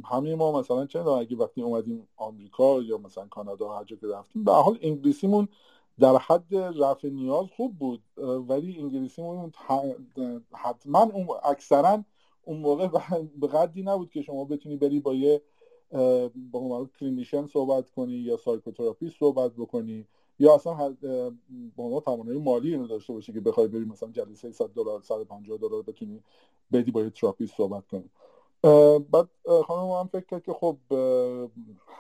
همه ما مثلا چه اگه وقتی اومدیم آمریکا یا مثلا کانادا هر جا که رفتیم به حال انگلیسیمون در حد رفع نیاز خوب بود. ولی انگلیسیمون حتما اون اکثرا اون موقع به قدری نبود که شما بتونی بری با یه با clinician صحبت کنی یا psychotherapist صحبت بکنی. یا اصلا با توانایی مالی اینو داشته باشی که بخوای بری مثلا جلسه 100 دلار 150 دلار بتونی بدی با یه therapist صحبت کنی. بعد خانم هم فکر کرد که خب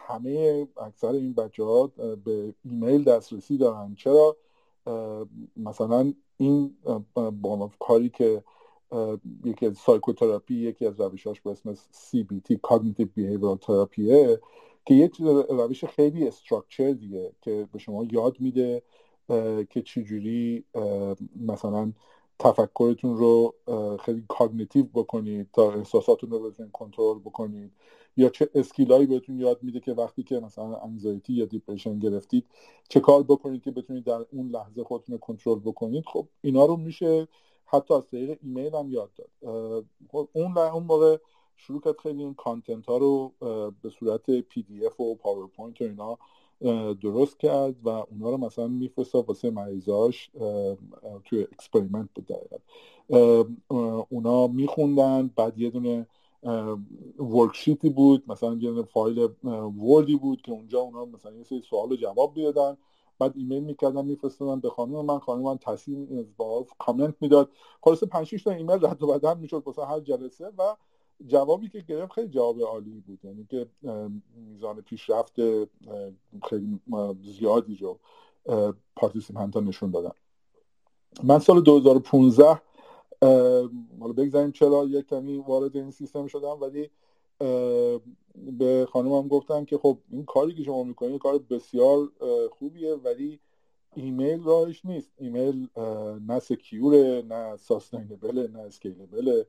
همه اکثر این بچه ها به ایمیل دسترسی دارن. چرا؟ مثلا این با کاری که یکی از psychotherapy یکی از روشاش به اسم CBT Cognitive Behavioral Therapy که یه روش خیلی structured دیگه که به شما یاد میده که چجوری مثلا تفکرتون رو خیلی cognitive بکنید تا احساساتون رو بتونید کنترل بکنید. یا چه skill ایی بهتون یاد میده که وقتی که مثلا anxiety یا depression گرفتید چه کار بکنید که بتونید در اون لحظه خودتون رو کنترل بکنید؟ خب اینا رو میشه حتی از طریق ایمیل هم یاد داد. خب اون اون موقع شروع کرد خیلی این content ها رو به صورت PDF و PowerPoint و اینا درست کرد و اونا رو مثلا میفرستاد واسه مریضاش توی experiment بود دقیقا. اونا میخوندن بعد یه دونه worksheet ی بود مثلا یه فایل Word ی بود که اونجا اونا مثلا یه سری سوال جواب میدن بعد ایمیل می‌کردن میفرستادن به خانم من خانم من تصحیح با کامنت می‌داد. خلاصه 5 تا ایمیل رد و بدل می‌شد واسه هر جلسه و جوابی که گرفت خیلی جواب عالی بود. یعنی که میزان پیشرفت خیلی زیادی رو participant ها نشون دادن. من سال 2015 حالا بگذاریم چرا یک کمی وارد این سیستم شدم ولی به خانمم گفتم که خب این کاری که شما می‌کنید کار بسیار خوبیه ولی ایمیل راهش نیست. ایمیل نه secure ه نه sustainable ه نه scalable ه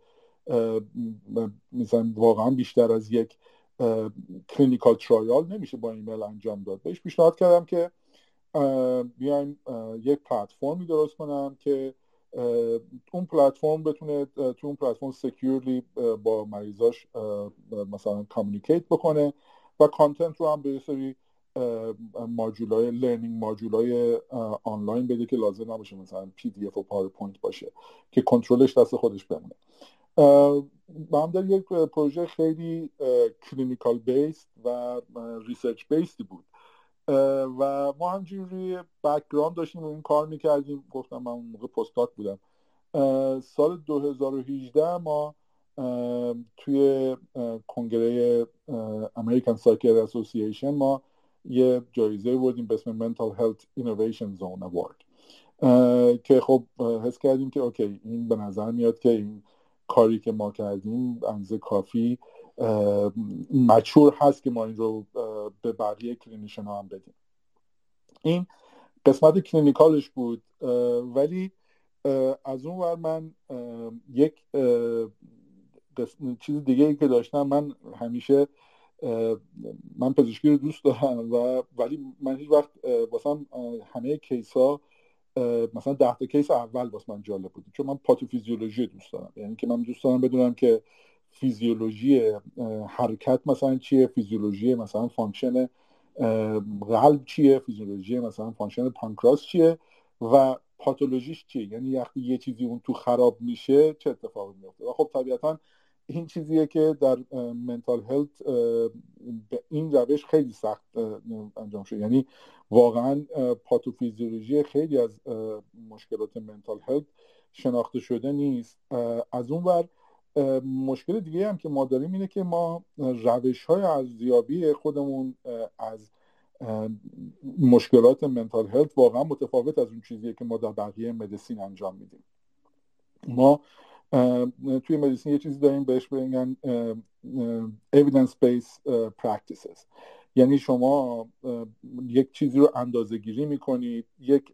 مثلا واقعا بیشتر از یک clinical trial نمیشه با ایمیل انجام داد. بهش پیشنهاد کردم که بیایم یک platformی درست کنم که اون پلتفرم بتونه تو اون platform securely با مریضاش مثلا communicate بکنه و content رو هم یه سری moduleای learning moduleای آنلاین بده که لازم نباشه مثلا PDF و PowerPoint باشه که کنترلش دست خودش بمونه. با هم یک پروژه خیلی clinical based و research basedی بود. و ما همچین background داشتیم و این کار می‌کردیم. گفتم من اون موقع postdoc بودم. سال 2018 ما توی کنگره American Psychiatric Association ما یه جایزه بردیم به اسم Mental Health Innovation Zone Award. که خب حس کردیم که okay این به نظر میاد که این کاری که ما کردیم اونقدر کافی mature هست که ما این رو به بقیه clinician ها هم بدیم. این قسمت clinicalش بود ولی از اون ور من یک چیز دیگه ای که داشتم من همیشه من پزشکی رو دوست دارم و ولی من هیچ وقت واسم همه case ها مثلا ده تا case اول واسه من جالب بود. چون من pathophysiology دوست دارم. یعنی که من دوست دارم بدونم که فیزیولوژی حرکت مثلا چیه فیزیولوژی مثلا function قلب چیه فیزیولوژی مثلا function پانکراس چیه و پاتولوژیش چیه. یعنی وقتی یه چیزی اون تو خراب میشه چه اتفاقی میفته و خب طبیعتا این چیزیه که در mental health به این روش خیلی سخت انجام شده یعنی واقعا pathophysiology خیلی از مشکلات mental health شناخته شده نیست. از اون ور مشکل دیگه هم که ما داریم اینه که ما روش های ارزیابی خودمون از مشکلات منتال هلت واقعا متفاوت از اون چیزیه که ما در بقیه مدیسین انجام میدیم. ما توی مدیسین یه چیزی داریم بهش بگن evidence based practices. یعنی شما یک چیزی رو اندازه گیری می‌کنید یک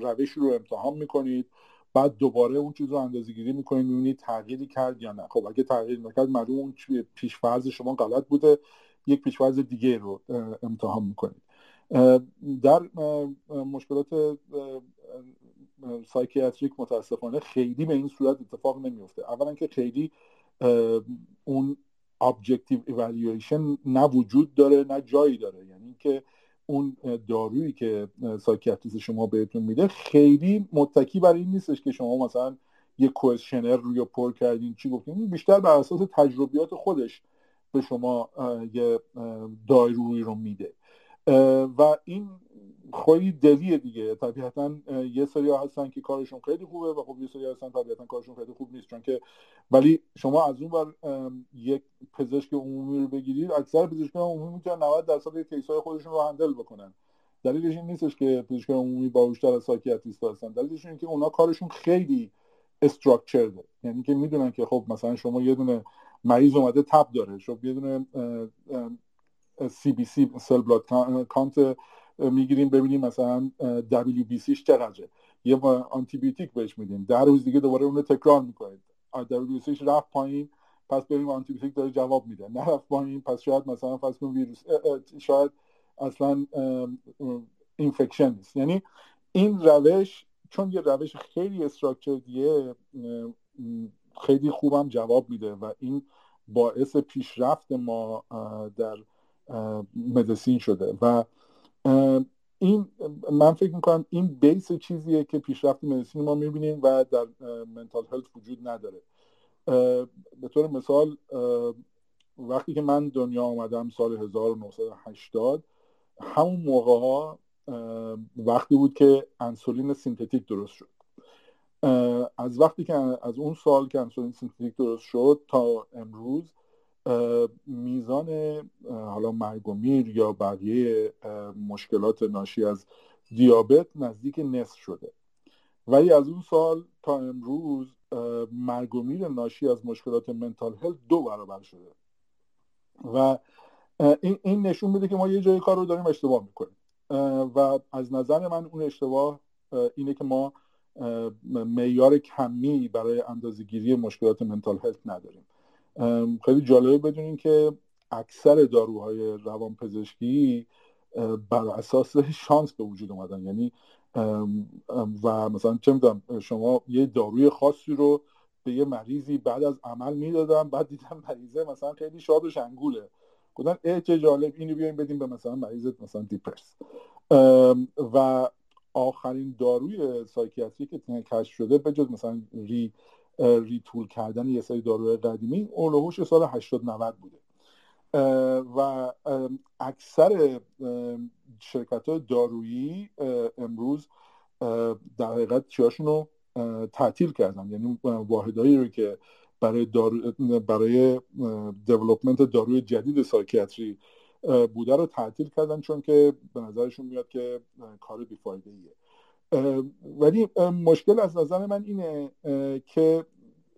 روش رو امتحان می‌کنید بعد دوباره اون چیز رو اندازه گیری می‌کنید می‌بینید تغییری کرد یا نه. خب اگه تغییر نکرد معلوم اون پیشفرض شما غلط بوده یک پیشفرض دیگه رو امتحان می‌کنید. در مشکلات سایکیاتریک متاسفانه خیلی به این صورت اتفاق نمیفته اولا که خیلی اون objective evaluation نه وجود داره نه جایی داره. یعنی که اون دارویی که سایکیاتریست شما بهتون میده خیلی متکی بر این نیستش که شما مثلا یه کوشنر روی پر کردین چی گفتین. بیشتر بر اساس تجربیات خودش به شما یه دارویی رو میده. و این خیلی دلیه دیگه. طبیعتا یه سری هستن که کارشون خیلی خوبه و خب یه سری هستن طبیعتا کارشون خیلی خوب نیست. چون که ولی شما از اون بر یک پزشک عمومی رو بگیرید اکثر پزشکان عمومی می‌تونن 90 درصد case های خودشون رو handle بکنن. دلیلش این نیستش که پزشکان عمومی باهوشتر از psychiatrist هستن. دلیلش اینه که اونا کارشون خیلی structuredه یعنی که می‌دونن که خب مثلا شما یه دونه مریض اومده تب داره. شما یه دونه CBC cell blood count می‌گیریم ببینیم مثلا WBCش چقدره. یه آنتی بیوتیک بهش میدیم. در روز دیگه دوباره اون رو تکرار می‌کنید. WBCش رفت پایین پس بریم آنتی بیوتیک داره جواب میده. نرفت پایین پس شاید مثلا فرض ویروس شاید اصلا infection نیست. یعنی این روش چون یه روش خیلی دیگه خیلی خوبم جواب میده و این باعث پیشرفت ما در medicine شده و این من فکر می‌کنم این base چیزیه که پیشرفت medicine ما می‌بینیم و در mental health وجود نداره. به طور مثال وقتی که من دنیا آمدم سال 1980 همون موقع ها وقتی بود که انسولین synthetic درست شد. از وقتی که از اون سال که انسولین synthetic درست شد تا امروز میزان حالا مرگ و میر یا بقیه مشکلات ناشی از دیابت نزدیک نصف شده. ولی از اون سال تا امروز مرگ و میر ناشی از مشکلات منتال هلت دو برابر شده. و این, نشون میده که ما یه جای کار رو داریم اشتباه می‌کنیم. و از نظر من اون اشتباه اینه که ما معیار کمی برای اندازهگیری مشکلات منتال هلت نداریم. خیلی جالبه بدونین که اکثر داروهای روانپزشکی بر اساس شانس به وجود اومدن. یعنی و مثلا چه می‌دونم شما یه داروی خاصی رو به یه مریضی بعد از عمل می‌دادم بعد دیدم مریضه مثلا خیلی شاد و شنگوله گفتن اه چه جالب اینو بیایم بدیم به مثلا مریض مثلا دیپرس. و آخرین داروی سایکیاتری که کشف شده به جز مثلا ری ریتول کردن یه سری داروی قدیمی اولوهوش سال 80 90 بوده. و اکثر شرکت های دارویی امروز در حقیقت چیاشون رو تعطیل کردن. یعنی واحدهایی رو که برای دارو برای دیولپمنت داروی جدید سایکیاتری بوده رو تعطیل کردن چون که به نظرشون میاد که کار بیفایده ایه ولی مشکل از نظر من اینه که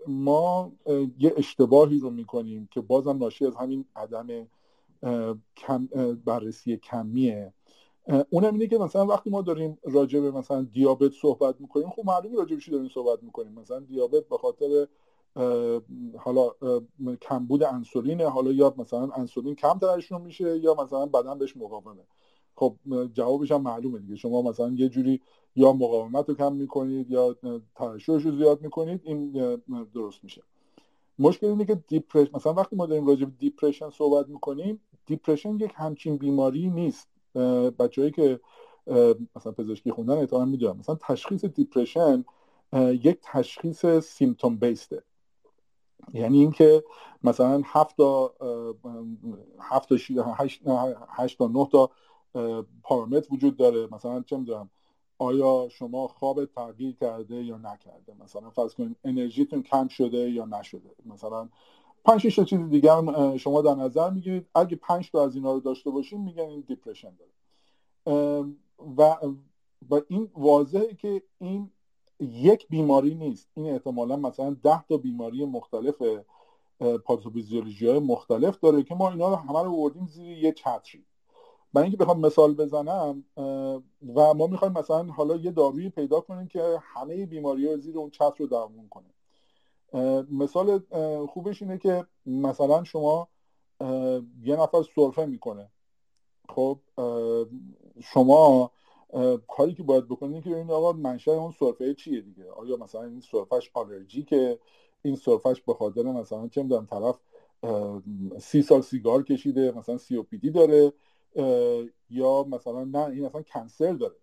ما یه اشتباهی رو می‌کنیم که بازم ناشی از همین عدم کم بررسی کمیه. اونم اینه که مثلا وقتی ما داریم راجع به مثلا دیابت صحبت می‌کنیم خب معلومه راجع به داریم صحبت می‌کنیم. مثلا دیابت به خاطر حالا کمبود انسولینه حالا یا مثلا انسولین کم ترشون میشه یا مثلا بدن بهش مقاومه. خب جوابش هم معلومه دیگه. شما مثلا یه جوری یا مقاومت رو کم می‌کنید یا ترشحش رو زیاد می‌کنید این درست میشه. مشکل اینه که depression مثلا وقتی ما داریم راجع به depression صحبت می‌کنیم depression یک همچین بیماری نیست. بچههایی که مثلا پزشکی خوندن احتمالاً می‌دونن. مثلا تشخیص depression یک تشخیص symptom basedه. یعنی اینکه مثلا هفت تا هفت تا هشت تا نه تا پارامتر وجود داره. مثلا چه می‌دونم آیا شما خواب تغییر کرده یا نکرده؟ مثلا فرض کنید انرژیتون کم شده یا نشده؟ مثلا پنج تا چیز دیگه هم شما در نظر می‌گیرید. اگه پنج تا از اینا رو داشته باشین میگن این دیپرشن داره. و و این واضحه که این یک بیماری نیست. این احتمالا مثلا ده تا بیماری مختلف پاتوفیزیولوژی های مختلف داره که ما اینا رو همه رو بردیم زیر یه چتری. برای اینکه بخوام مثال بزنم و ما می‌خوایم مثلا حالا یه دارویی پیدا کنیم که همه بیماری ها زیر اون چتر رو درمون کنه. مثال خوبش اینه که مثلا شما یه نفر سرفه می‌کنه. خب شما کاری که باید بکنید که ببینید آقا منشأ اون سرفه چیه دیگه؟ آیا مثلا این سرفهش آلرژی که این سرفهش به خاطر مثلا چه می‌دونم طرف سی سال سیگار کشیده مثلا سی او پی دی داره؟ یا مثلا نه این مثلا کنسر داره.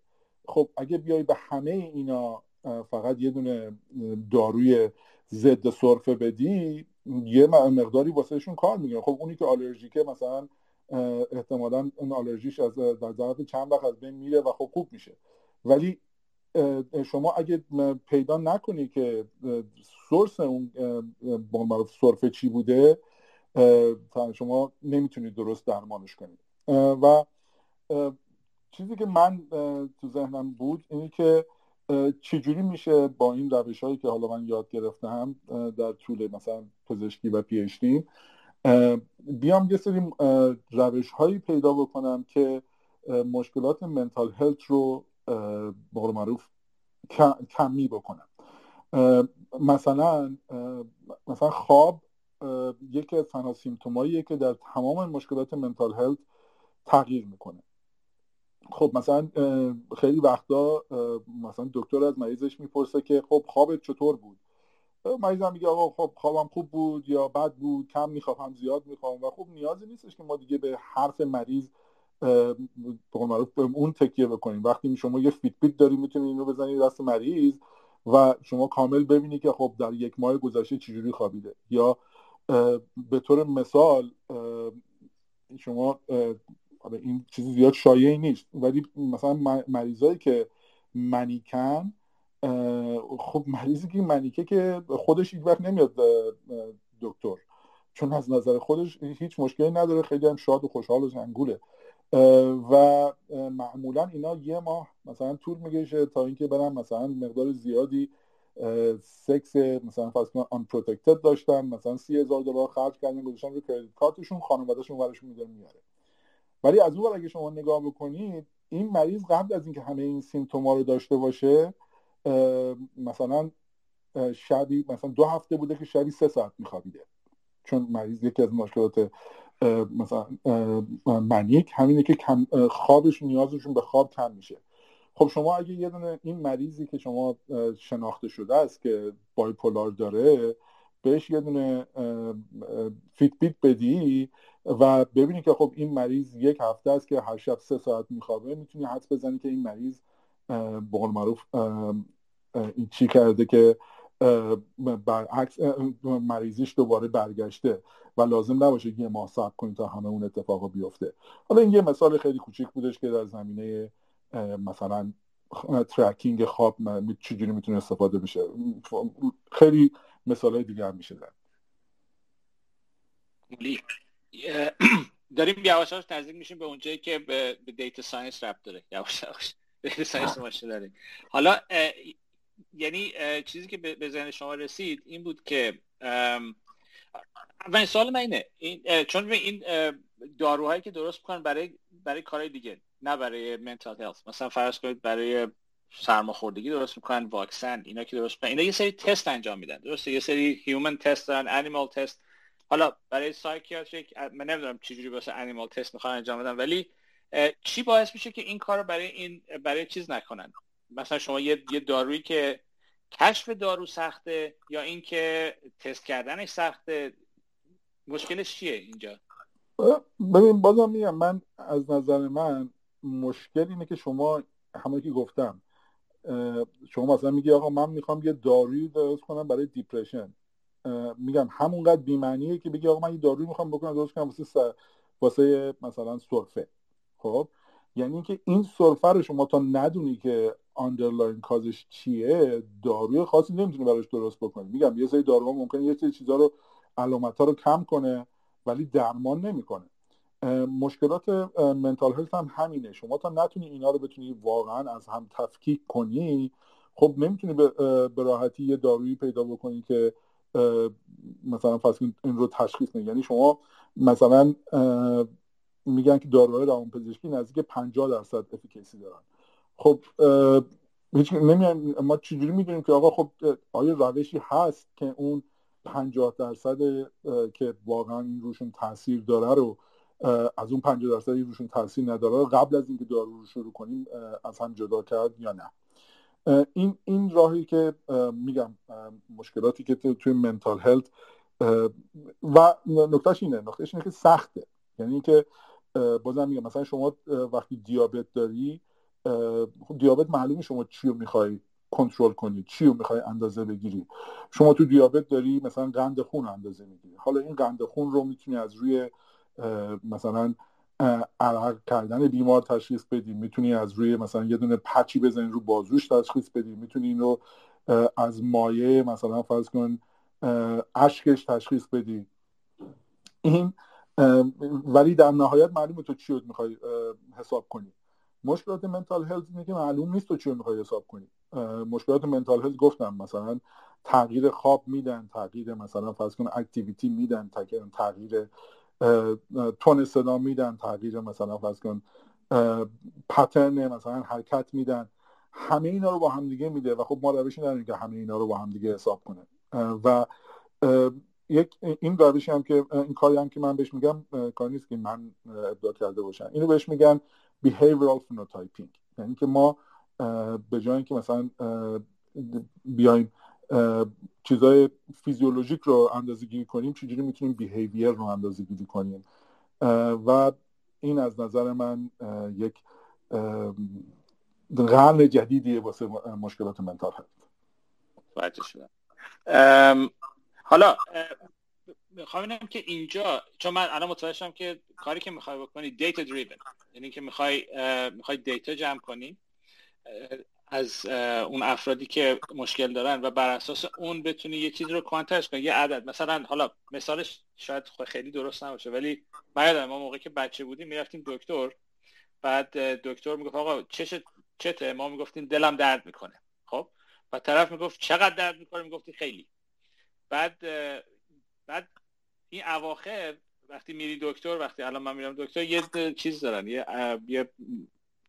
خب اگه بیای به همه اینا فقط یه دونه داروی ضد سرفه بدی یه مقداری واسهشون کار می‌گیره خب اونی که آلرژیکه مثلا احتمالا اون آلرژیش از در ظرف چند وقت از بین میره و خب خوب میشه. ولی شما اگه پیدا نکنی که سورس اون سرفه چی بوده شما نمی‌تونید درست درمانش کنید و چیزی که من تو ذهنم بود اینه که چجوری میشه با این روش هایی که حالا من یاد گرفتم در طول مثلا پزشکی و پی اچ بیام یه سری روش هایی پیدا بکنم که مشکلات منتال هلت رو به معروف کمی بکنم. مثلا مثلا خواب یکی از تنها سیمتوماییه که در تمام مشکلات منتال هلت تغییر می‌کنه. خب مثلا خیلی وقتا مثلا دکتر از مریضش می‌پرسه که خب خوابت چطور بود؟ مریضم میگه آقا خب خوابم خوب بود یا بد بود کم می‌خوام زیاد می‌خوام و خب نیازی نیستش که ما دیگه به حرف مریض اون تکیه بکنیم. وقتی شما یه فیت بیت داری می‌تونید اینو بزنید دست مریض و شما کامل ببینی که خب در یک ماه گذشته چجوری خوابیده. یا به طور مثال شما این چیزی زیاد شایعی نیست. ولی مثلا مریضایی که منیکن خب مریضی که منیکه که خودش هیچ وقت نمیاد دکتر. چون از نظر خودش هیچ مشکلی نداره خیلی هم شاد و خوشحال و زنگوله و معمولا اینا یه ماه مثلا طول می‌کشه تا اینکه برن مثلا مقدار زیادی سکس مثلا فرض کن آن پروتکتد داشتن مثلا سی هزار دلار خرج کردن گذاشتن رو کردیت کارتشون خانوادهشون ورشون می‌ذاره میاره ولی از اون اگه شما نگاه بکنید این مریض قبل از اینکه همه این سیمتوما رو داشته باشه مثلا شبی مثلا دو هفته بوده که شبی سه ساعت میخوابیده. چون مریض یکی از مشکلات مثلا منیک همینه که خوابش نیازشون به خواب کم میشه. خب شما اگه یه دونه این مریضی که شما شناخته شده است که بایپولار داره بهش یه دونه فیت بیت بدی و ببینی که خب این مریض یک هفته است که هر شب سه ساعت میخوابه می‌تونی حدس بزنی که این مریض به قول معروف این چی کرده که برعکس مریضیش دوباره برگشته و لازم نباشه یه ماه صبر کنید تا همه اون اتفاق بیفته. حالا این یه مثال خیلی کوچیک بودش که در زمینه مثلا tracking خواب چجوری می‌تونه استفاده بشه؟ خیلی مثال های دیگه هم میشه زد. داریم یواش یواش نزدیک میشیم به اونجایی که به data science ربط داره. یواش یواش data science ماشه داریم حالا یعنی چیزی که به ذهن شما رسید این بود که اولین سوال من اینه. این چون این داروهایی که درست می‌کنن برای برای کارهای دیگه. نه برای mental health مثلا فرض کنید برای سرماخوردگی درست می‌کنن واکسن اینا که درست می‌کنن. اینا یه سری تست انجام میدن. درسته؟ یه سری human test دارن animal test حالا برای psychiatric من نمی‌دونم چجوری واسه animal test می‌خوان انجام بدن ولی چی باعث میشه که این کار رو برای این برای چیز نکنن؟ مثلا شما یه, یه دارویی که کشف دارو سخته یا اینکه تست کردنش سخته مشکلش چیه اینجا؟ ببین بازم میگم من از نظر من مشکل اینه که شما همه که گفتم شما مثلا میگی آقا من می‌خوام یه داروی درست کنم برای دیپرشن. میگم همونقدر بیمعنیه که بگی آقا من یه داروی می‌خوام بکنم درست کنم واسه واسه مثلا سرفه. خب؟ یعنی اینکه این سرفه رو شما تا ندونی که آندرلاین کازش چیه داروی خاصی نمی‌تونی براش درست بکنی. میگم یه سری داروها ممکنه یه سری چیزا رو علامت ها رو کم کنه ولی درمان نمی‌کنه. مشکلات منتال هلت هم همینه. شما تا نتونی اینا رو بتونی واقعا از هم تفکیک کنی خب نمی‌تونی به راحتی یه دارویی پیدا بکنی که مثلا فصل این رو تشخیص نه یعنی شما مثلا میگن که داروهای روانپزشکی نزدیک 50 درصد افیکیسی دارن. خب هیچ ما چجوری می‌دونیم که آقا خب آیا روشی هست که اون 50 درصد که واقعا این روشون تاثیر داره رو از اون 50 درصدی روشون تاثیر نداره. قبل از اینکه دارو رو شروع کنیم از هم جدا کرد یا نه. این این راهی که میگم مشکلاتی که توی منتال هلت و نکتهش اینه نکتهش اینه که سخته. یعنی اینکه بازم میگم مثلا شما وقتی دیابت داری خب دیابت معلومه شما چی رو می‌خوای کنترل کنی چی رو می‌خوای اندازه بگیری. شما تو دیابت داری مثلا قند خون اندازه می‌گیری. حالا این قند خون رو می‌تونی از روی مثلا عرق کردن بیمار تشخیص بدی می‌تونی از روی مثلا یه دونه پچی بزنی رو بازوش تشخیص بدی می‌تونی این از مایه مثلا فرض کن اشکش تشخیص بدی. این ولی در نهایت معلومه تو چی رو می‌خوای حساب کنی. مشکلات منتال هلت اینه که معلوم نیست تو چی رو می‌خوای حساب کنی. مشکلات منتال هلت گفتم مثلا تغییر خواب میدن تغییر مثلا فرض کن اکتیویتی میدن تغییر تون صدا میدن تغییر مثلا فرض کن پترن مثلا حرکت میدن. همه اینا رو با هم دیگه میده و خب ما روشی نداریم که همه اینا رو با هم دیگه حساب کنه. و یک این روشی هم که این کاری هم که من بهش میگم کاری نیست که من ابداع کرده باشم. اینو بهش میگن behavioral phenotyping. یعنی که ما به جای اینکه مثلا بیایم چیزای فیزیولوژیک رو اندازه گیری کنیم چجوری می‌تونیم بیهیویر رو اندازه گیری کنیم و این از نظر من یک قرن جدیدیه واسه مشکلات منتال هست. حالا می‌خوام که اینجا چون من الان متوجه که کاری که می‌خوای بکنی دیتا دریون یعنی که می‌خوای می‌خوای دیتا جمع کنی از اون افرادی که مشکل دارن و بر اساس اون بتونی یه چیزی رو کوانتایز کنی یه عدد. مثلا حالا مثالش شاید خیلی درست نباشه ولی من ما موقعی که بچه بودیم می‌رفتیم دکتر بعد دکتر می‌گفت آقا چش چته؟ ما می‌گفتیم دلم درد می‌کنه. خب؟ و طرف می‌گفت چقدر درد می‌کنه؟ می‌گفتی خیلی. بعد بعد این اواخر وقتی میری دکتر وقتی الان من میرم دکتر یه چیز دارن یه, یه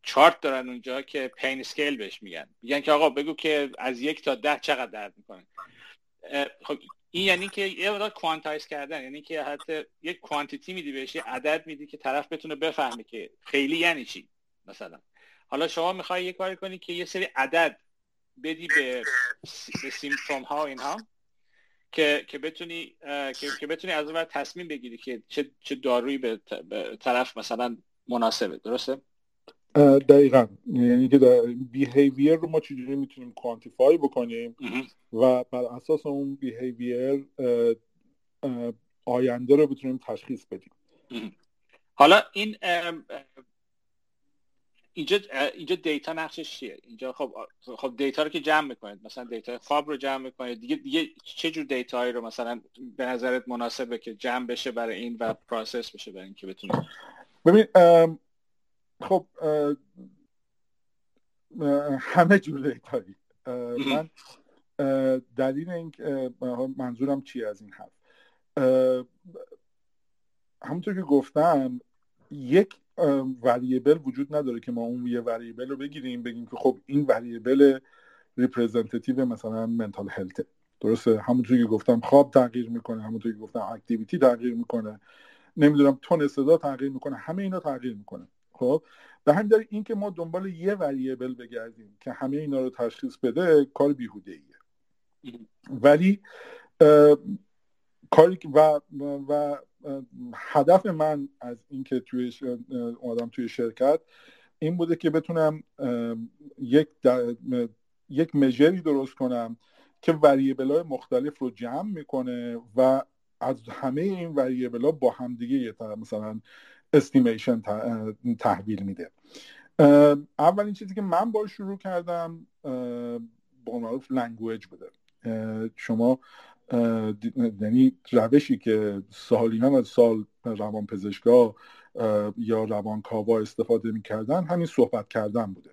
چارت دارن اونجا که پین اسکیل بهش میگن. میگن که آقا بگو که از یک تا ده چقدر درد می‌کنه. خب این یعنی که یه مقدار کوانتایز کردن. یعنی که حتی یک کوانتیتی میدی بهش یه عدد میدی که طرف بتونه بفهمه که خیلی یعنی چی مثلا. حالا شما می‌خوای یه کاری کنی که یه سری عدد بدی به, به سیمپتوم ها اینها که که بتونی که, که بتونی از اون تصمیم بگیری که چه چه دارویی به طرف مثلا مناسبه. درسته؟ دقیقا. یعنی که behavior رو ما چجوری می‌تونیم quantify بکنیم؟ و بر اساس اون behavior آینده رو بتونیم تشخیص بدیم. حالا این اینجا اینجا data نقشش چیه؟ اینجا خب خب data رو که جمع می‌کنید. مثلا data خواب رو جمع می‌کنید. دیگه دیگه چه جور dataیی رو مثلا به نظرت مناسبه که جمع بشه برای این و process بشه برای اینکه بتونید؟ ببین خب همه جور dataیی من دلیل این منظورم چی از این حرف؟ همونطور که گفتم یک variable وجود نداره که ما اون یه variable رو بگیریم بگیم که خب این variable representative مثلا mental health درسته؟ همونطور که گفتم خواب تغییر می‌کنه همونطور که گفتم activity تغییر می‌کنه. نمی‌دونم تون صدا تغییر می‌کنه همه اینا تغییر می‌کنه. خب به همین دلیل این که ما دنبال یه وریبل بگردیم که همه اینا رو تشخیص بده کار بیهوده ایه ولی کاری و, و هدف من از اینکه توی آدم توی شرکت این بوده که بتونم یک یک مژری درست کنم که وریبل های مختلف رو جمع می‌کنه و از همه این variable ها با همدیگه مثلا estimation تحویل میده. اولین چیزی که من باش شروع کردم با معروف language بوده. شما یعنی روشی که سالیان از سال روان پزشکا یا روانکاوا استفاده می‌کردن همین صحبت کردن بوده.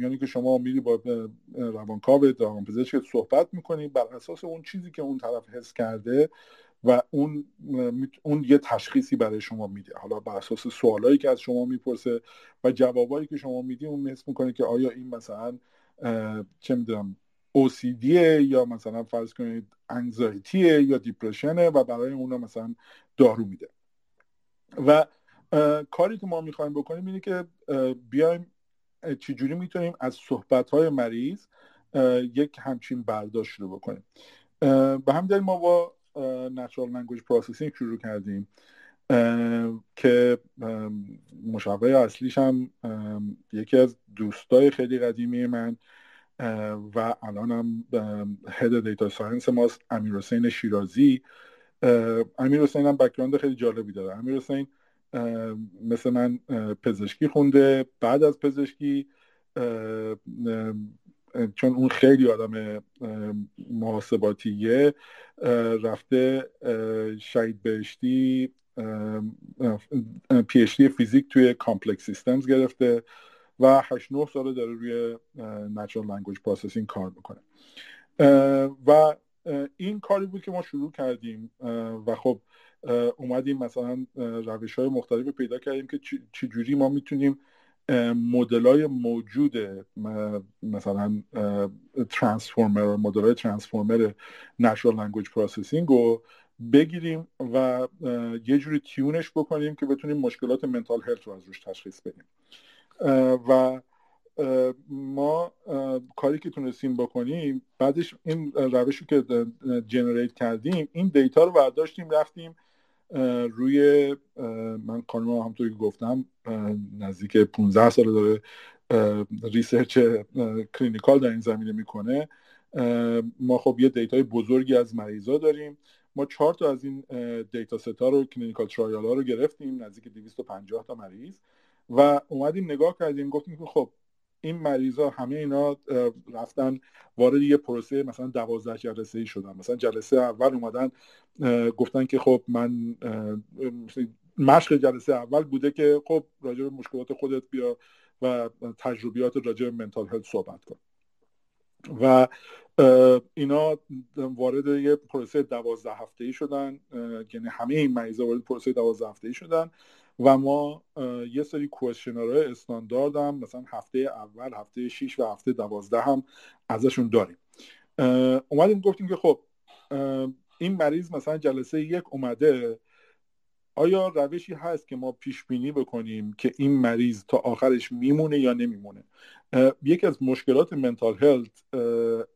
یعنی که شما میری با روانکاو روان پزشک صحبت می‌کنی بر اساس اون چیزی که اون طرف حس کرده و اون اون یه تشخیصی برای شما میده. حالا بر اساس سوالایی که از شما می‌پرسه و جوابایی که شما میدی اون حس می‌کنه که آیا این مثلا چه می‌دونم OCD یا مثلا فرض کنید انگزایتی یا دیپرشنه و برای اون مثلا دارو میده. و کاری که ما می‌خوایم بکنیم اینه که بیایم چجوری می‌تونیم از صحبت های مریض یک همچین برداشت رو بکنیم. به هم دلیل ما با natural language processing شروع کردیم. که مشابه اصلیش هم یکی از دوستای خیلی قدیمی من و الان هم head data science ماست امیر حسین شیرازی. امیر حسین هم background خیلی جالبی داره. امیر حسین مثل من پزشکی خونده. بعد از پزشکی چون اون خیلی آدم محاسباتیه رفته شهید بهشتی پیشتی فیزیک توی complex systems گرفته و 8 9 ساله داره روی natural language processing کار می‌کنه. و این کاری بود که ما شروع کردیم و خب اومدیم مثلا روش های مختلف پیدا کردیم که چجوری ما می‌تونیم مدل های موجود مثلا transformer مدل های transformer natural language processing رو بگیریم و یه جوری tune ش بکنیم که بتونیم مشکلات mental health رو از روش تشخیص بدیم. و ما کاری که تونستیم بکنیم بعدش این روشی که generate کردیم این data رو برداشتیم رفتیم روی من خانم همطوری که گفتم نزدیک 15 سال داره research clinical در این زمینه می‌کنه. ما خب یه data ی بزرگی از مریضا داریم. ما چهار تا از این data set ا رو clinical trial ها رو گرفتیم نزدیک 250 تا مریض. و اومدیم نگاه کردیم گفتیم که خب این مریضا همه اینا رفتن وارد یه پروسه مثلا دوازده جلسه ای شدن. مثلا جلسه اول اومدن گفتن که خب من مشق جلسه اول بوده که خب راجع به مشکلات خودت بیا و تجربیات راجع به منتال هلت صحبت کن. و اینا وارد یه پروسه دوازده هفته ای شدن یعنی همه این مریضا وارد پروسه دوازده هفته ای شدن. و ما یه سری کوشنرهای استاندارد هم مثلا هفته اول هفته 6 و هفته دوازده هم ازشون داریم. اومدیم گفتیم که خب این مریض مثلا جلسه یک اومده آیا روشی هست که ما پیش بینی بکنیم که این مریض تا آخرش میمونه یا نمیمونه؟ یکی از مشکلات mental health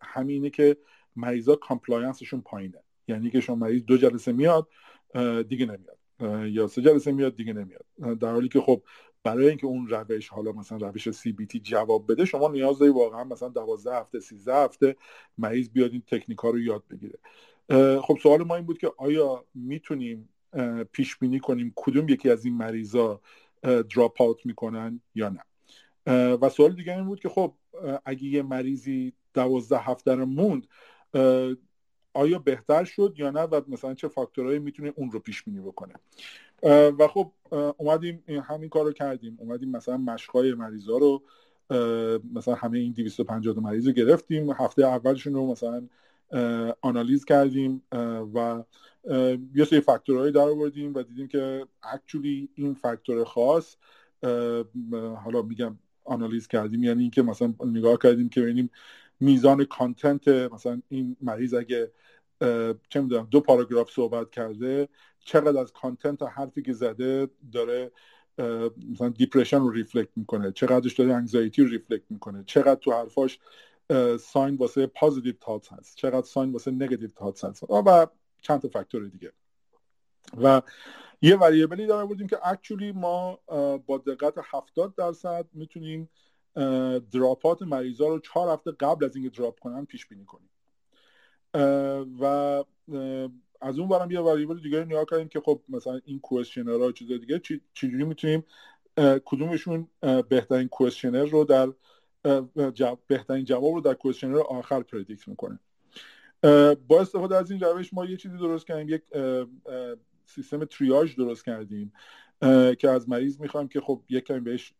همینه که مریضا compliance شون پایینه. یعنی که شما مریض دو جلسه میاد دیگه نمیاد. یا سه جلسه میاد دیگه نمیاد. در حالی که خب برای اینکه اون روش حالا مثلا روش CBT جواب بده شما نیاز داری واقعا مثلا 12 هفته 13 هفته مریض بیاد این تکنیک ها رو یاد بگیره. خب سوال ما این بود که آیا می‌تونیم پیش بینی کنیم کدوم یکی از این مریضا دراپ آوت می‌کنن یا نه؟ و سوال دیگه این بود که خب اگه یه مریضی دوازده هفته رو موند آیا بهتر شد یا نه و مثلا چه فاکتورهایی می‌تونه اون رو پیش بینی بکنه؟ و خب اومدیم همین کار رو کردیم. اومدیم مثلا مشقای مریضا رو مثلا همه این 250 مریض رو گرفتیم. هفته اولشون رو مثلا آنالیز کردیم و یه سری فاکتورهایی در آوردیم و دیدیم که اکچولی این فاکتور خاص حالا میگم آنالیز کردیم. یعنی اینکه مثلا نگاه کردیم که ببینیم میزان کانتنت مثلا این مریض اگه چه می‌دونم دو پاراگراف صحبت کرده چقدر از کانتنت حرفی که زده داره مثلا depression رو reflect می‌کنه چقدرش داره anxiety رو reflect می‌کنه چقدر تو حرفاش sign واسه positive thoughts هست چقدر sign واسه negative thoughts هست. و چند تا فاکتور دیگه. و یه variable ی داره بودیم که actually ما با دقت 70 درصد می‌تونیم dropout مریضا رو چهار هفته قبل از اینکه drop کنن پیش بینی کنیم. و از اون برم یه variable دیگه نگاه کردیم که خب مثلا این questionnaire ها چیز دیگه چجوری می‌تونیم کدومشون بهترین questionnaire رو در بهترین جواب رو در questionnaire آخر predict می‌کنه. با استفاده از این روش ما یه چیزی درست کردیم یک سیستم triage درست کردیم. که از مریض می‌خوایم که خب یک کمی بهش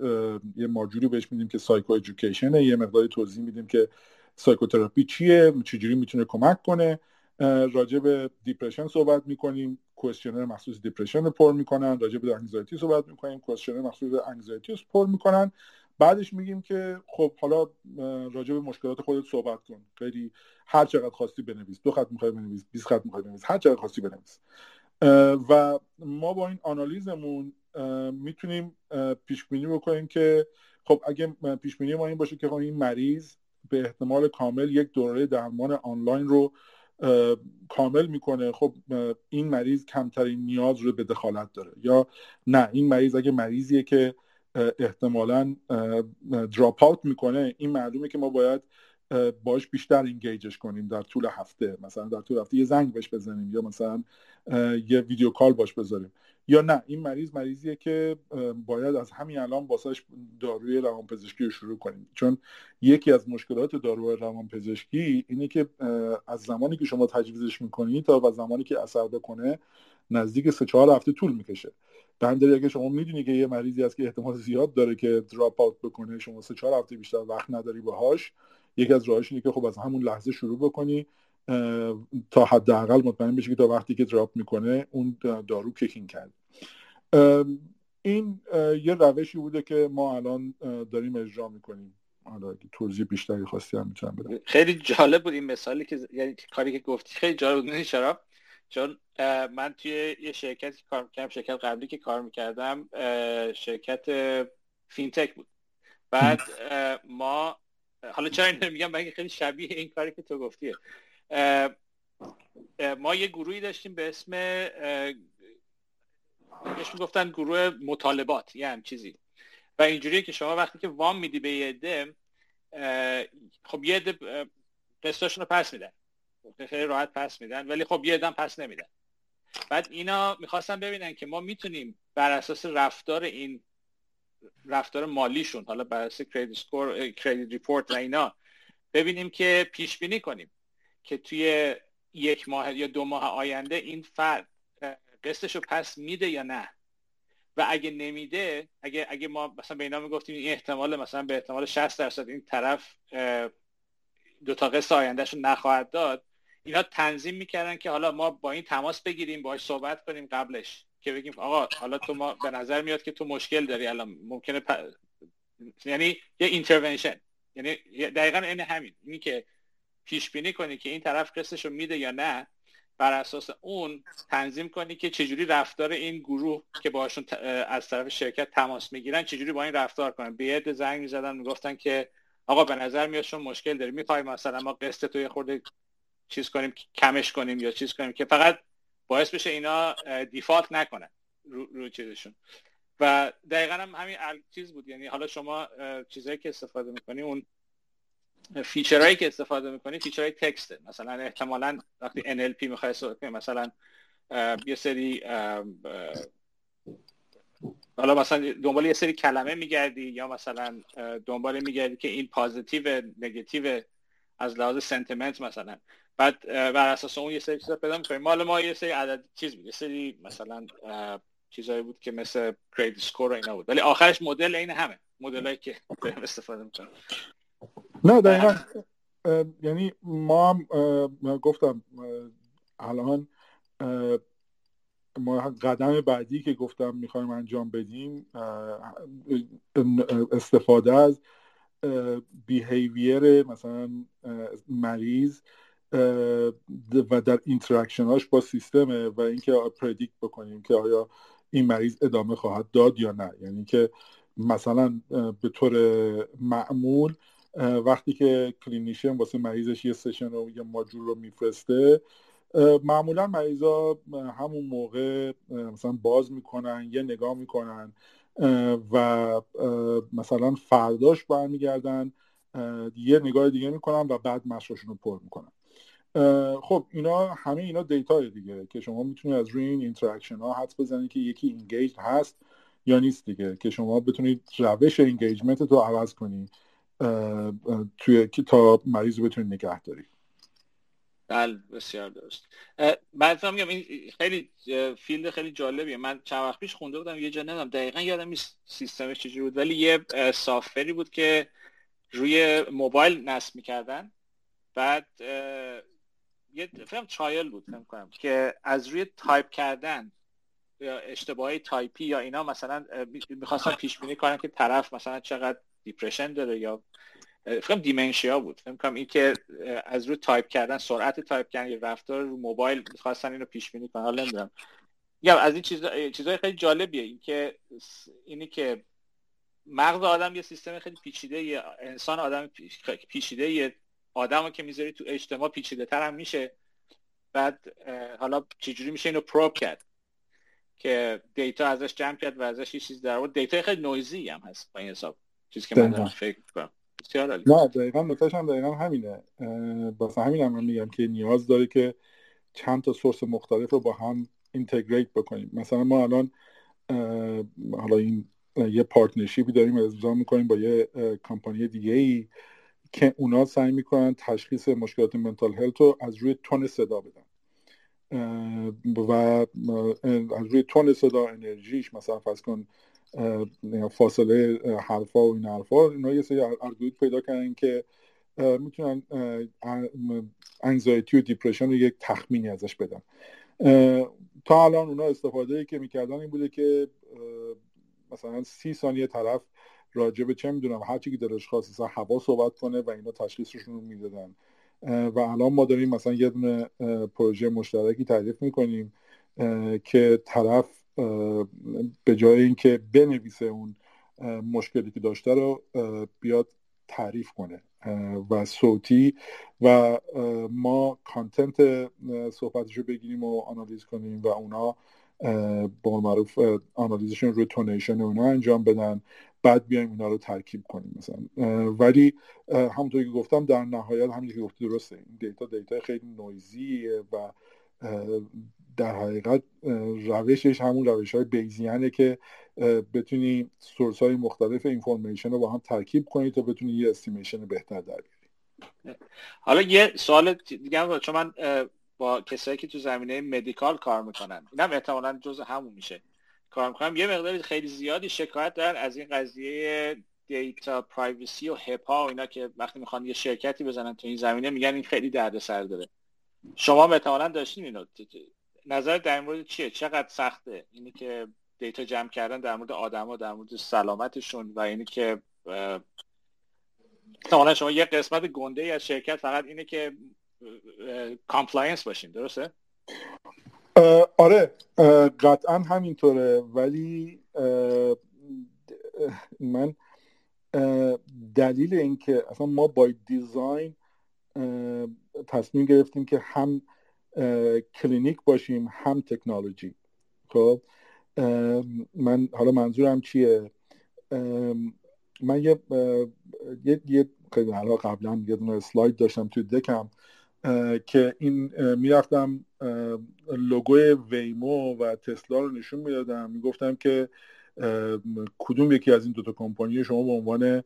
یه ماجوری بهش میدیم که سایکو ایژوکیشنه یه مقداری توضیح میدیم که psychotherapy چیه چجوری می‌تونه کمک کنه. راجع به depression صحبت می‌کنیم questionnaire مخصوص depression رو پر می‌کنن راجع به anxiety صحبت می‌کنیم questionnaire مخصوص anxiety پر می‌کنن. بعدش میگیم که خب حالا راجع به مشکلات خودت صحبت کن. خیلی هر چقدر خواستی بنویس دو خط می‌خوای بنویس 20 خط می‌خوای بنویس هر چقدر خواستی بنویس. و ما با این آنالیزمون می‌تونیم پیش بینی بکنیم که خب اگه پیش بینی ما این باشه که این مریض به احتمال کامل یک دوره درمان آنلاین رو کامل می‌کنه خب این مریض کمترین نیاز رو به دخالت داره یا نه این مریض اگه مریضیه که احتمالا دراپ آوت می‌کنه این معلومه که ما باید باش بیشتر اینگیجش کنیم در طول هفته. مثلا در طول هفته یه زنگ بهش بزنیم یا مثلا یه ویدیو کال باش بذاریم. یا نه این مریض مریضیه که باید از همین الان واسهش داروی روانپزشکی رو شروع کنیم. چون یکی از مشکلات داروی روانپزشکی اینه که از زمانی که شما تجویزش می‌کنید تا و زمانی که اثر بکنه نزدیک سه چهار هفته طول می‌کشه. در اگه شما می‌دونی که یه مریضی هست که احتمال زیاد داره که دراپ آوت بکنه شما سه چهار هفته بیشتر وقت نداری باهاش یکی از راهش اینه که خب از همون لحظه شروع بکنی تا حداقل مطمئن بشی که تا وقتی که دراپ می‌کنه اون دارو کیکینگ کرد این یه روشی بوده که ما الان داریم اجرا می‌کنیم. حالا توضیح بیشتری خواستی هم می‌تونم بدم. خیلی جالب بود این مثالی که یعنی کاری که گفتی. خیلی جالب بود. شراب چون من توی یه شرکتی کار می‌کردم شرکت قبلی که کار می‌کردم شرکت فینتک بود. بعد ما حالا چرا اینو میگم بگه خیلی شبیه این کاری که تو گفتیه ما یه گروهی داشتیم به اسم بهش می‌گفتن گروه مطالبات یه هم چیزی و اینجوریه که شما وقتی که وام میدی به یه عده خب یه عده قسطاشون رو پس میدن. خیلی راحت پس میدن ولی خب یه عده پس نمیدن. بعد اینا می‌خواستن ببینن که ما می‌تونیم بر اساس رفتار این رفتار مالیشون حالا بر اساس credit score credit report و اینا. ببینیم که پیش بینی کنیم که توی یک ماه یا دو ماه آینده این فرد قسطش رو پس میده یا نه. و اگه نمیده اگه اگه ما مثلا به اینا می‌گفتیم این احتمال مثلا به احتمال 60 درصد این طرف دو تا قسط آیندهش رو نخواهد داد اینا تنظیم می‌کردن که حالا ما با این تماس بگیریم باهاش صحبت کنیم قبلش. که بگیم آقا حالا تو ما به نظر میاد که تو مشکل داری الان ممکنه یعنی یه intervention یعنی دقیقا این همین. اینی که پیش بینی کنی که این طرف قسطش رو میده یا نه بر اساس اون تنظیم کنی که چجوری رفتار این گروه که باشون از طرف شرکت تماس می‌گیرن چجوری با این رفتار کنن. به یه زنگ می‌زدن می‌گفتن که آقا به نظر میاد شما مشکل داری. می‌خوای مثلا ما قسط تو یه خورده چیز کنیم کمش کنیم یا چیز کنیم که فقط باعث بشه اینا default نکنن رو, رو چیزشون. و دقیقا هم همین چیز بود. یعنی حالا شما چیزهایی که استفاده می‌کنی اون feature هایی که استفاده می‌کنی feature های text ه. مثلا احتمالا وقتی NLP می‌خوای مثلا یه سری حالا مثلا دنبال یه سری کلمه میگردی یا مثلا دنبال میگردی که این positive negative از لحاظ sentiment مثلا. بعد بر اساس اون یه سری چیزا پیدا می‌کنیم. مال ما یه سری عدد چیز بود یه سری مثلا چیزایی بود که مثل credit score و اینا بود. ولی آخرش مدل اینه همه. مدلایی که استفاده می‌کنن نه دقیقا. یعنی ما هم گفتم الان ما قدم بعدی که گفتم می‌خوایم انجام بدیم استفاده از behavior مثلا مریض و در interaction‌ اش با سیستمه و اینکه predict بکنیم که آیا این مریض ادامه خواهد داد یا نه. یعنی که مثلا به طور معمول وقتی که clinician واسه مریضش یه session و یه measure رو میفرسته معمولا مریضا همون موقع مثلا باز می‌کنن یه نگاه می‌کنن و مثلا فرداش برمیگردن یه نگاه دیگه می‌کنن و بعد measure شون رو پر می‌کنن. خب اینا همه اینا data دیگه که شما می‌تونید از روی این interaction ها حدس بزنید که یکی engage هست یا نیست دیگه که شما بتونید روش engagement رو عوض کنید توی تا مریض رو بتونید نگه دارید بله بسیار درست. من میگم این خیلی field خیلی جالبیه. من چند وقت پیش خونده بودم یه جا نمی‌دونم دقیقا یادم نیست سیستمش چجوری بود ولی یه software ی بود که روی موبایل نصب می‌کردن. بعد یه فهم چایل بود فکر کنم که از روی تایپ کردن یا اشتباهی تایپی یا اینا مثلا می‌خواستن پیش بینی کنن که طرف مثلا چقدر depression داره یا فکر dementia بود. فکر کنم این که از روی تایپ کردن سرعت تایپ کردن یا رفتار رو موبایل می‌خواستن اینو پیش بینی کنن. حالا نمی‌دونم. یا از این چیز چیزای خیلی جالبیه. این که اینی که مغز آدم یه سیستم خیلی پیچیده یه انسان آدم پیچیده یه آدمو که می‌ذاری تو اجتماع پیچیده تر هم میشه. بعد حالا چجوری میشه اینو probe کرد که data ازش جمع کرد و ازش یه چیز در آورد. data خیلی noisy هم هست با این حساب. چیزی که من فکر کنم نه دقیقا نتاش هم دقیقا همینه. واسه همین هم, میگم که نیاز داره که چند تا source مختلف رو با هم integrate بکنیم. مثلا ما الان حالا این یه partnership ی داریم انجام می‌کنیم با یه کمپانی دیگه ای که اونا سعی می‌کنن تشخیص مشکلات mental health رو از روی tone صدا بدن. و از روی تون صدا انرژیش مثلا فرض کن فاصله حرفا و این حرفا اینا یه سری الگوریتم پیدا کردن که می‌تونن انگزایتی و دیپرشن رو یک تخمینی ازش بدن. تا الان اونا استفاده ای که می‌کردن این بوده که مثلا سی ثانیه طرف راجع به چه می‌دونم هر چی که دلش خواست مثلا هوا صحبت کنه و اینا تشخیصشون رو می‌دادن. و الان ما داریم مثلا یه دونه پروژه مشترکی تعریف می‌کنیم که طرف به جای اینکه بنویسه اون مشکلی که داشته رو بیاد تعریف کنه و صوتی و ما کانتنت صحبتش رو بگیریم و آنالیز کنیم و اونا با معروف آنالیزشون روی تونیشن اونا انجام بدن. بعد بیایم اونا رو ترکیب کنیم مثلا. ولی همونطور که گفتم در نهایت همینطور که گفتی درسته. این data data خیلی noisy ه و در حقیقت روشش همون روش های Bayesian ه که بتونی source های مختلف information رو با هم ترکیب کنی تا بتونی یه estimation بهتر در بیاری. حالا یه سوال دیگه چون من با کسایی که تو زمینه medical کار می‌کنن اینم احتمالا جز همون میشه. کار می‌کنم. یه مقدار خیلی زیادی شکایت دارن از این قضیه data privacy و HIPAA و اینا که وقتی می‌خوان یه شرکتی بزنن تو این زمینه میگن این خیلی دردسر داره. شما احتمالا داشتین اینو. نظر در مورد چیه؟ چقدر سخته؟ اینی که data جمع کردن در مورد آدما در مورد سلامتشون و اینی که احتمالا شما یه قسمت گنده از شرکت فقط اینه که compliance باشین. درسته؟ آره قطعا همینطوره. ولی من دلیل اینکه اصلا ما با design تصمیم گرفتیم که هم کلینیک باشیم هم تکنولوژی. خب من حالا منظورم چیه؟ من یه یه یه قبلا یه دونه slide داشتم توی deck م که این می‌رفتم لوگو ویمو و تسلا رو نشون می‌دادم. می‌گفتم که کدوم یکی از این دوتا کمپانی شما به عنوان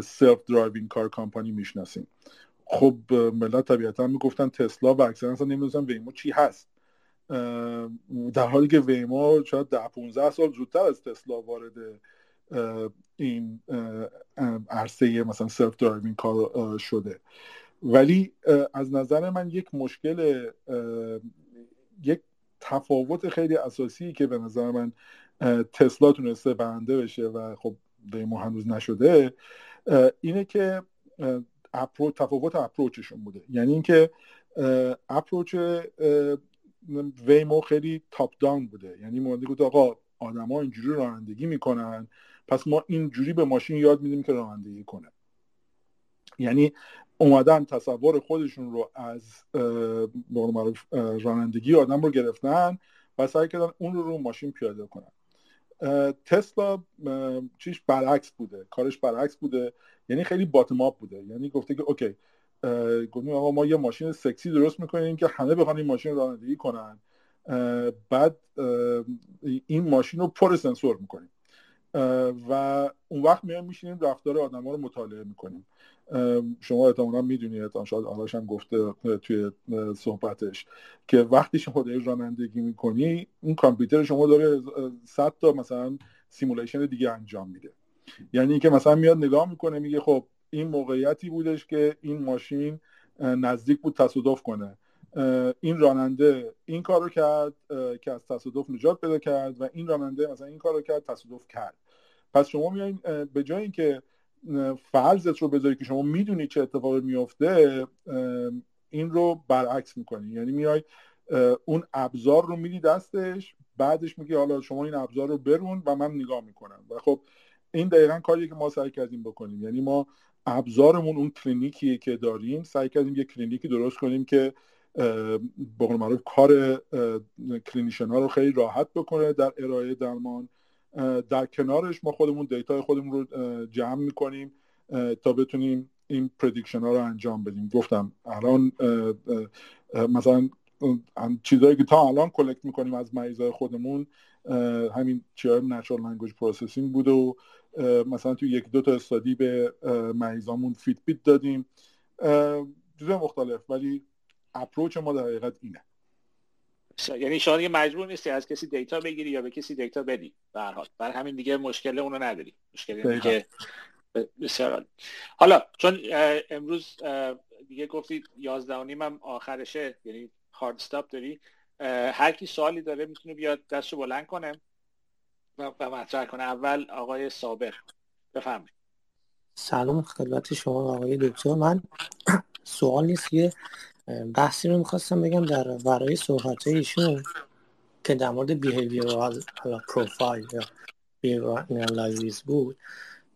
self-driving car company می‌شناسیم خب ملت طبیعتا می‌گفتن تسلا و اکثرا اصلا نمی‌دونستن ویمو چی هست. در حالی که ویمو شاید ده 15 سال زودتر از تسلا وارد این عرصه مثلا self-driving car شده. ولی از نظر من یک مشکل یک تفاوت خیلی اساسی که به نظر من تسلا تونسته برنده بشه و خب ما هنوز نشده اینه که اپروچ تفاوت اپروچشون بوده. یعنی اینکه اپروچ ویمو خیلی تاپ داون بوده. یعنی مورد گفت آقا آدما اینجوری رانندگی می‌کنن پس ما اینجوری به ماشین یاد میدیم که رانندگی کنه. یعنی اومدن تصور خودشون رو از معروف رانندگی آدم رو گرفتن و سعی کردن اون رو رو ماشین پیاده کنن. تسلا چیش برعکس بوده کارش برعکس بوده یعنی خیلی باتم بوده. یعنی گفته که اوکی گفتیم آقا ما یه ماشین سکسی درست می‌کنیم که همه بخوان این ماشین رانندگی کنن. بعد این ماشین رو پر سنسور می‌کنیم. و اون وقت میایم میشینیم رفتار آدم ها رو مطالعه می‌کنیم. شما احتمالا می‌دونید شاید آراش هم گفته توی صحبتش که وقتی شما داری رانندگی می‌کنی اون کامپیوتر شما داره صد تا مثلا سیمولیشن دیگه انجام میده. یعنی که مثلا میاد نگاه می‌کنه میگه خب این موقعیتی بودش که این ماشین نزدیک بود تصادف کنه. این راننده این کارو کرد که از تصادف نجات پیدا کرد و این راننده مثلا این کارو کرد تصادف کرد. پس شما میایین به جای اینکه فرضت رو بذاری که شما می‌دونی چه اتفاقی میفته این رو برعکس می‌کنی. یعنی میای اون ابزار رو میدی دستش بعدش میگی حالا شما این ابزار رو برون و من نگاه می‌کنم. و خب این دقیقا کاریه که ما سعی کردیم بکنیم. یعنی ما ابزارمون اون کلینیکیه که داریم سعی کردیم یه کلینیکی درست کنیم که به معروف کار clinician ها رو خیلی راحت بکنه در ارائه درمان. در کنارش ما خودمون data ی خودمون رو جمع می‌کنیم تا بتونیم این prediction ها رو انجام بدیم. گفتم الان مثلا چیزهایی که تا الان collect می‌کنیم از مریضای خودمون همین چیزهای natural language processing بود و مثلا تو یک دو تا study به مریضامون feedback دادیم. چیزهای مختلف ولی approach ما در حقیقت اینه. یعنی شما دیگه مجبور نیستی از کسی data بگیری یا به کسی data بدی. به هر حال. برای همین دیگه مشکل اونو نداری. مشکل دیگه بسیار حالا چون امروز دیگه گفتید 11 و نیم هم آخرشه. یعنی hard stop داری. هر کی سوالی داره می‌تونه بیاد دستشو بلند کنه و مطرح کنه. اول آقای صابر بفرمایید. سلام خدمت شما آقای دکتر. من سوال نیست یه بحثی رو می‌خواستم بگم در ورای صحبت ایشون که در مورد بیهیویرال پروفایل یا بیهیویرال بود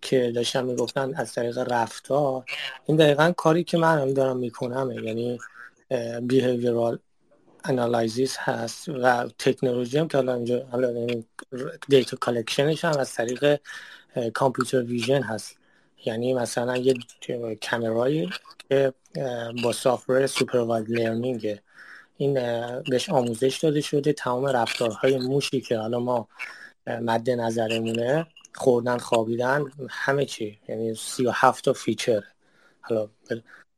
که داشتم می‌گفتن از طریق رفتار این دقیقا کاری که من هم دارم می‌کنم یعنی بیهیویرال analysis هست و تکنولوژی هم که حالا اینجا حالا data collection ش هم از طریق computer vision هست. یعنی مثلا یه کمرایی که با software supervised learning این بهش آموزش داده شده تمام رفتارهای موشی که حالا ما مد نظرمونه خوردن خوابیدن همه چی. یعنی سی و هفت تا feature. حالا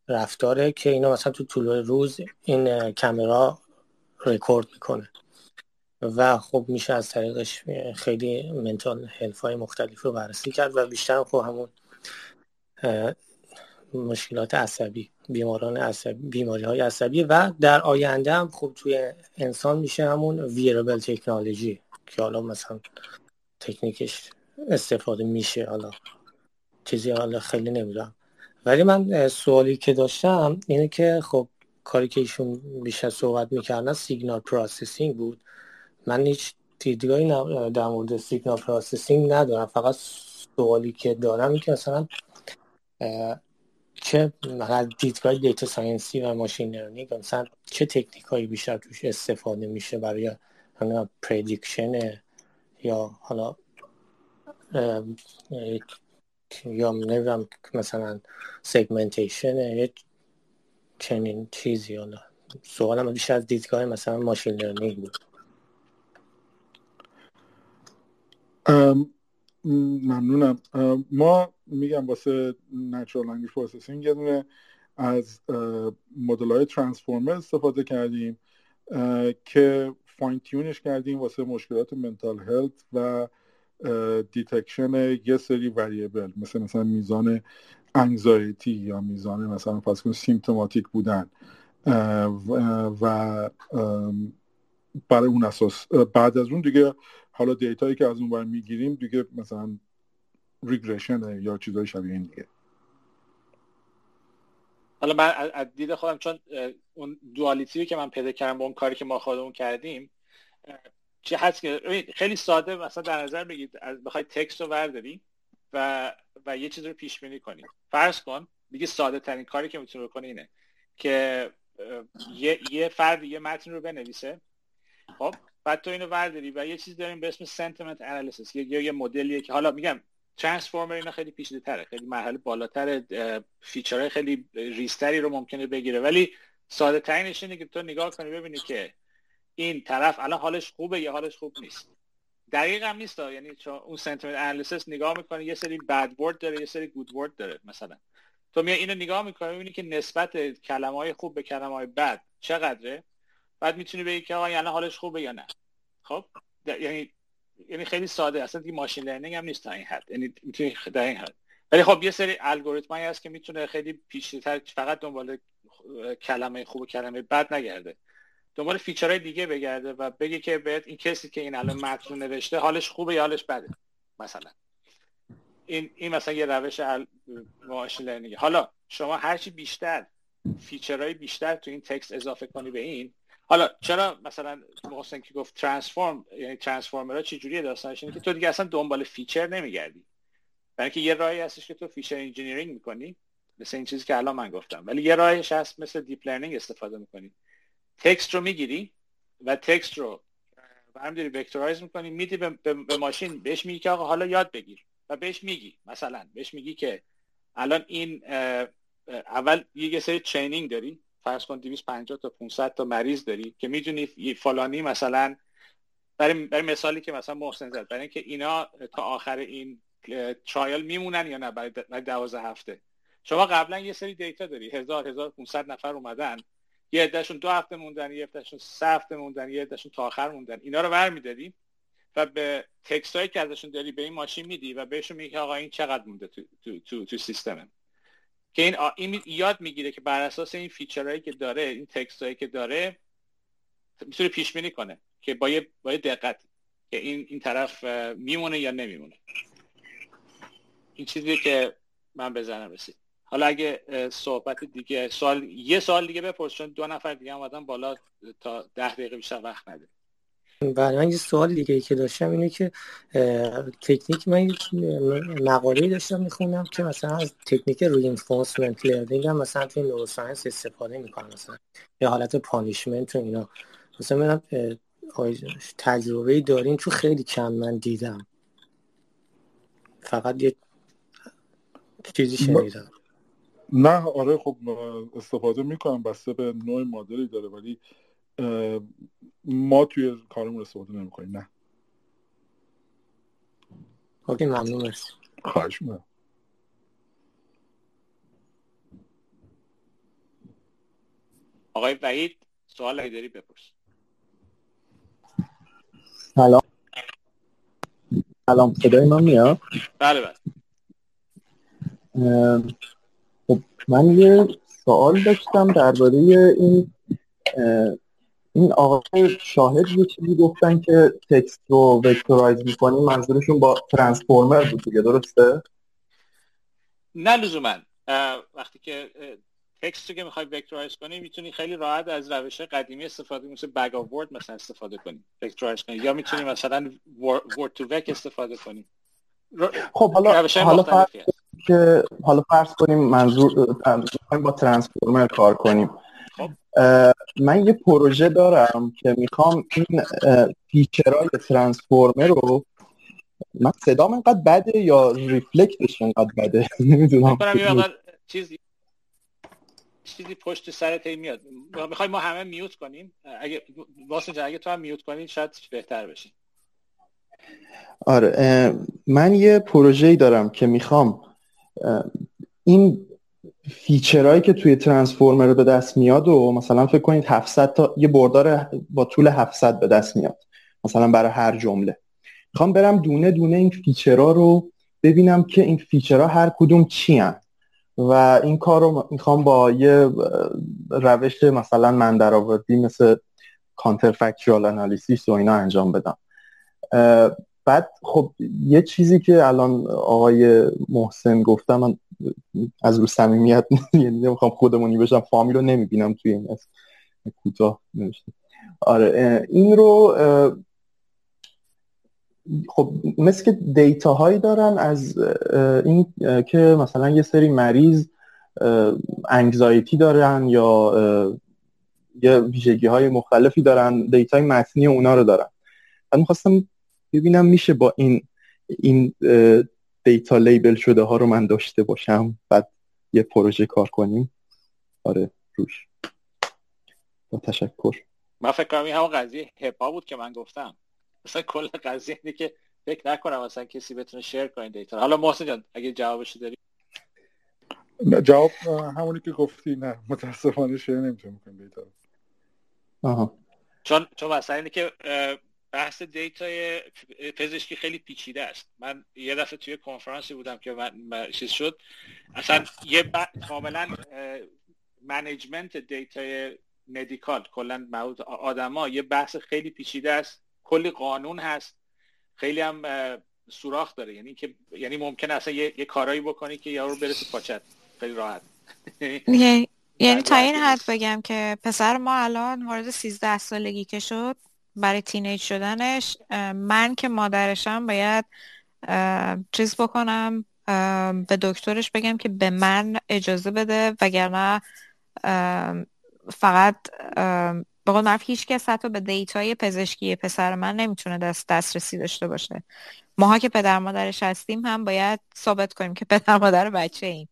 رفتاره که اینا مثلا تو طول روز این کامرا رکورد می‌کنه. و خب میشه از طریقش خیلی منتال هلف های مختلف رو بررسی کرد و بیشتر خب همون مشکلات عصبی بیماران عصبی بیماری های عصبی و در آینده هم خب توی انسان میشه همون ویربل تکنولوژی که حالا مثلا تکنیکش استفاده میشه حالا چیزی حالا خیلی نمی‌دونم. ولی من سوالی که داشتم اینه که خب کاری که ایشون بیشتر صحبت می‌کردن signal processing بود. من هیچ دیدگاهی در مورد signal processing ندارم. فقط سوالی که دارم این که مثلا چه دیدگاه data science ی و machine learning مثلا چه تکنیک هایی بیشتر توش استفاده میشه برای prediction یا حالا یا نمی‌دونم مثلا segmentation چنین چیزی حالا. سوالم بیشتر از دیدگاه مثلا machine learning بود. ممنونم. ما میگم واسه natural language processing یه دونه از مدل های transformer استفاده کردیم که fine-tune ش کردیم واسه مشکلات mental health و detection یه سری variable مثل مثلا میزان anxiety یا میزان مثلا فرض کن symptomatic بودن و برای اون اساس بعد از اون دیگه حالا data یی که از اون بر می‌گیریم دیگه مثلا regression یا چیزای شبیه این دیگه. حالا من از دید خودم چون اون دوالیتی که من پیدا کردم با اون کاری که ما خودمون کردیم چی هست که خیلی ساده مثلا در نظر بگید از بخوای تکست رو ورداری و و یه چیز رو پیش بینی کنی. فرض کن دیگه ساده ترین کاری که می‌تونی بکنی اینه که یه یه فرد یه متن رو بنویسه. خب بعد تو اینو ورداری و یه چیز داریم به اسم sentiment analysis. یه یه مدلیه که حالا میگم transformer اینا خیلی پیچیده تره. خیلی مرحله بالاتر feature های خیلی ریستری رو ممکنه بگیره. ولی ساده ترینش اینه که تو نگاه کنی ببینی که این طرف الان حالش خوبه یا حالش خوب نیست. دقیق هم نیست یعنی چون اون sentiment analysis نگاه می‌کنه یه سری bad word داره یه سری good word داره مثلا. تو میای اینو نگاه می‌کنی می‌بینی که نسبت کلمه های خوب به کلمه های بد چقدره؟ بعد می‌تونی بگی که آقا یعنی حالش خوبه یا نه. خب؟ یعنی یعنی خیلی ساده. اصلا دیگه machine learning هم نیست تا این حد. یعنی می‌تونی در این حد. ولی خب یه سری الگوریتمایی هست که می‌تونه خیلی پیچیده‌تر فقط دنبال کلمه خوب و کلمه بد نگرده. دنبال feature های دیگه بگرده و بگه که بهت این کسی که این الان متن نوشته حالش خوبه یا حالش بده مثلا. این این مثلا یه روش machine learning. حالا شما هرچی بیشتر feature های بیشتر تو این text اضافه کنی به این حالا چرا مثلا محسن که گفت transform یعنی transformer ها چه جوریه داستانش؟ اینه که تو دیگه اصلا دنبال feature نمیگردی. برای اینکه یه راهی هستش که تو feature engineering می‌کنی مثل این چیزی که الان من گفتم. ولی یه راهش هست مثل deep learning استفاده می‌کنی. text رو می‌گیری و text رو همینجوری vectorize می‌کنی میدی به, به, ماشین بهش میگی که آقا حالا یاد بگیر و بهش میگی مثلا بهش میگی که الان این اول یه سری training داری. فرض کن 250 تا 500 تا مریض داری که می‌دونی فلانی مثلا برای, برای مثالی که مثلا محسن زد برای اینکه اینا تا آخر این trial میمونن یا نه؟ برای 12 هفته. شما قبلا یه سری data داری. 1000 1500 نفر اومدن. یه عدهشون دو هفته موندن یه عدهشون سه هفته موندن یه عدهشون تا آخر موندن. اینا رو برمیداری و به text هایی که ازشون داری به این ماشین میدی و بهشون میگی آقا این چقدر مونده تو تو تو, تو سیستمه. که این, این یاد می‌گیره که بر اساس این فیچرهایی که داره این تکست هایی که داره می‌تونه پیش بینی کنه که با یه, با یه دقت که این این طرف میمونه یا نمیمونه. این چیزی که من بزنم رسید. حالا اگه صحبت دیگه سوال یه سوال دیگه بپرس چون دو نفر دیگه اومدن بالا تا ده دقیقه بیشتر وقت نده بله من یه سوال دیگه ای که داشتم اینه که تکنیک من مقاله داشتم می‌خونم که مثلا از تکنیک reinforcement learning هم مثلا توی neuroscience استفاده می‌کنم مثلا یه حالت punishment و اینا. مثلا من تجربه دارین تو خیلی کم من دیدم. فقط یه چیزی شنیدم. نه آره خب استفاده می‌کنم بسته به نوع مدلی داره ولی ما توی کارمون استفاده نمی‌کنیم نه. اوکی ممنون مرسی. خواهش می‌کنم. آقای وحید سوال اگه داری بپرس. سلام. سلام صدای من میاد؟ بله بله. خب من یه سوال داشتم درباره این این آقای شاهد یه چیزی گفتن که text رو vectorize می‌کنیم منظورشون با transformer بود دیگه درسته؟ نه لزوما وقتی که text رو که می‌خوای vectorize کنی می‌تونی خیلی راحت از روش قدیمی استفاده مثل bag of word مثلا استفاده کنی vectorize کنی یا می‌تونی مثلا word2vec استفاده کنی خب حالا حالا فرض که حالا فرض کنیم منظور با ترانسفورمر کار کنیم. من یه پروژه دارم که می‌خوام این فیچرهای ترانسفورمر رو من صدام اینقدر بده یا ریفلکتش اینقدر بده؟ نمی‌دونم. چیزی چیزی پشت سرت میاد. می‌خوای ما همه میوت کنیم؟ اگه واسه اگه تو هم میوت کنی شاید بهتر بشه. آره من یه پروژه‌ای دارم که می‌خوام این feature هایی که توی transformer رو به دست میاد و مثلا فکر کنید 700 تا یه بردار با طول 700 به دست میاد مثلا برای هر جمله. می‌خوام برم دونه دونه این feature ها رو ببینم که این feature ها هر کدوم چی و این کار رو می‌خوام با یه روش مثلا من مثل کانتر فکچوال انالیسیس و اینا انجام بدم. بعد خب یه چیزی که الان آقای محسن گفتم من از رو صمیمیت یعنی نمی‌خوام خودمونی بشم فامیل رو نمی‌بینم توی این کوتاه آره این رو خب مثل که دیتا هایی دارن از این که مثلا یه سری مریض anxiety دارن یا یه ویژگی های مختلفی دارن data ی متنی اونا رو دارن. من می‌خواستم ببینم میشه با این این data label شده ها رو من داشته باشم بعد یه پروژه کار کنیم. آره روش. با تشکر. من فکر کنم این همون قضیه HIPAA بود که من گفتم. مثلا کل قضیه اینه که فکر نکنم مثلا کسی بتونه share کنه data حالا محسن جان اگه جوابش داری. جواب همونی که گفتی نه. متاسفانه share نمی‌تونم کنم data آها. چون چون مثلا اینه که بحث data ی پزشکی خیلی پیچیده است. من یه دفعه توی کنفرانسی بودم که من چیز شد. اصلا یه ب... کاملا management data ی medical کلا موضوع آدما یه بحث خیلی پیچیده است. کلی قانون هست. خیلی هم سوراخ داره. یعنی که یعنی ممکنه اصلا یه, یه کارایی بکنی که یارو برسه پاچت. خیلی راحت. یعنی تا این حد بگم که پسر ما الان وارد 13 سالگی که شد برای teenage شدنش من که مادرشم باید چیز بکنم به دکترش بگم که به من اجازه بده وگرنه فقط به قول معروف هیچ کس حتی به data ی پزشکی پسر من نمی‌تونه دست دسترسی داشته باشه. ماها که پدر مادرش هستیم هم باید ثابت کنیم که پدر مادر بچه ایم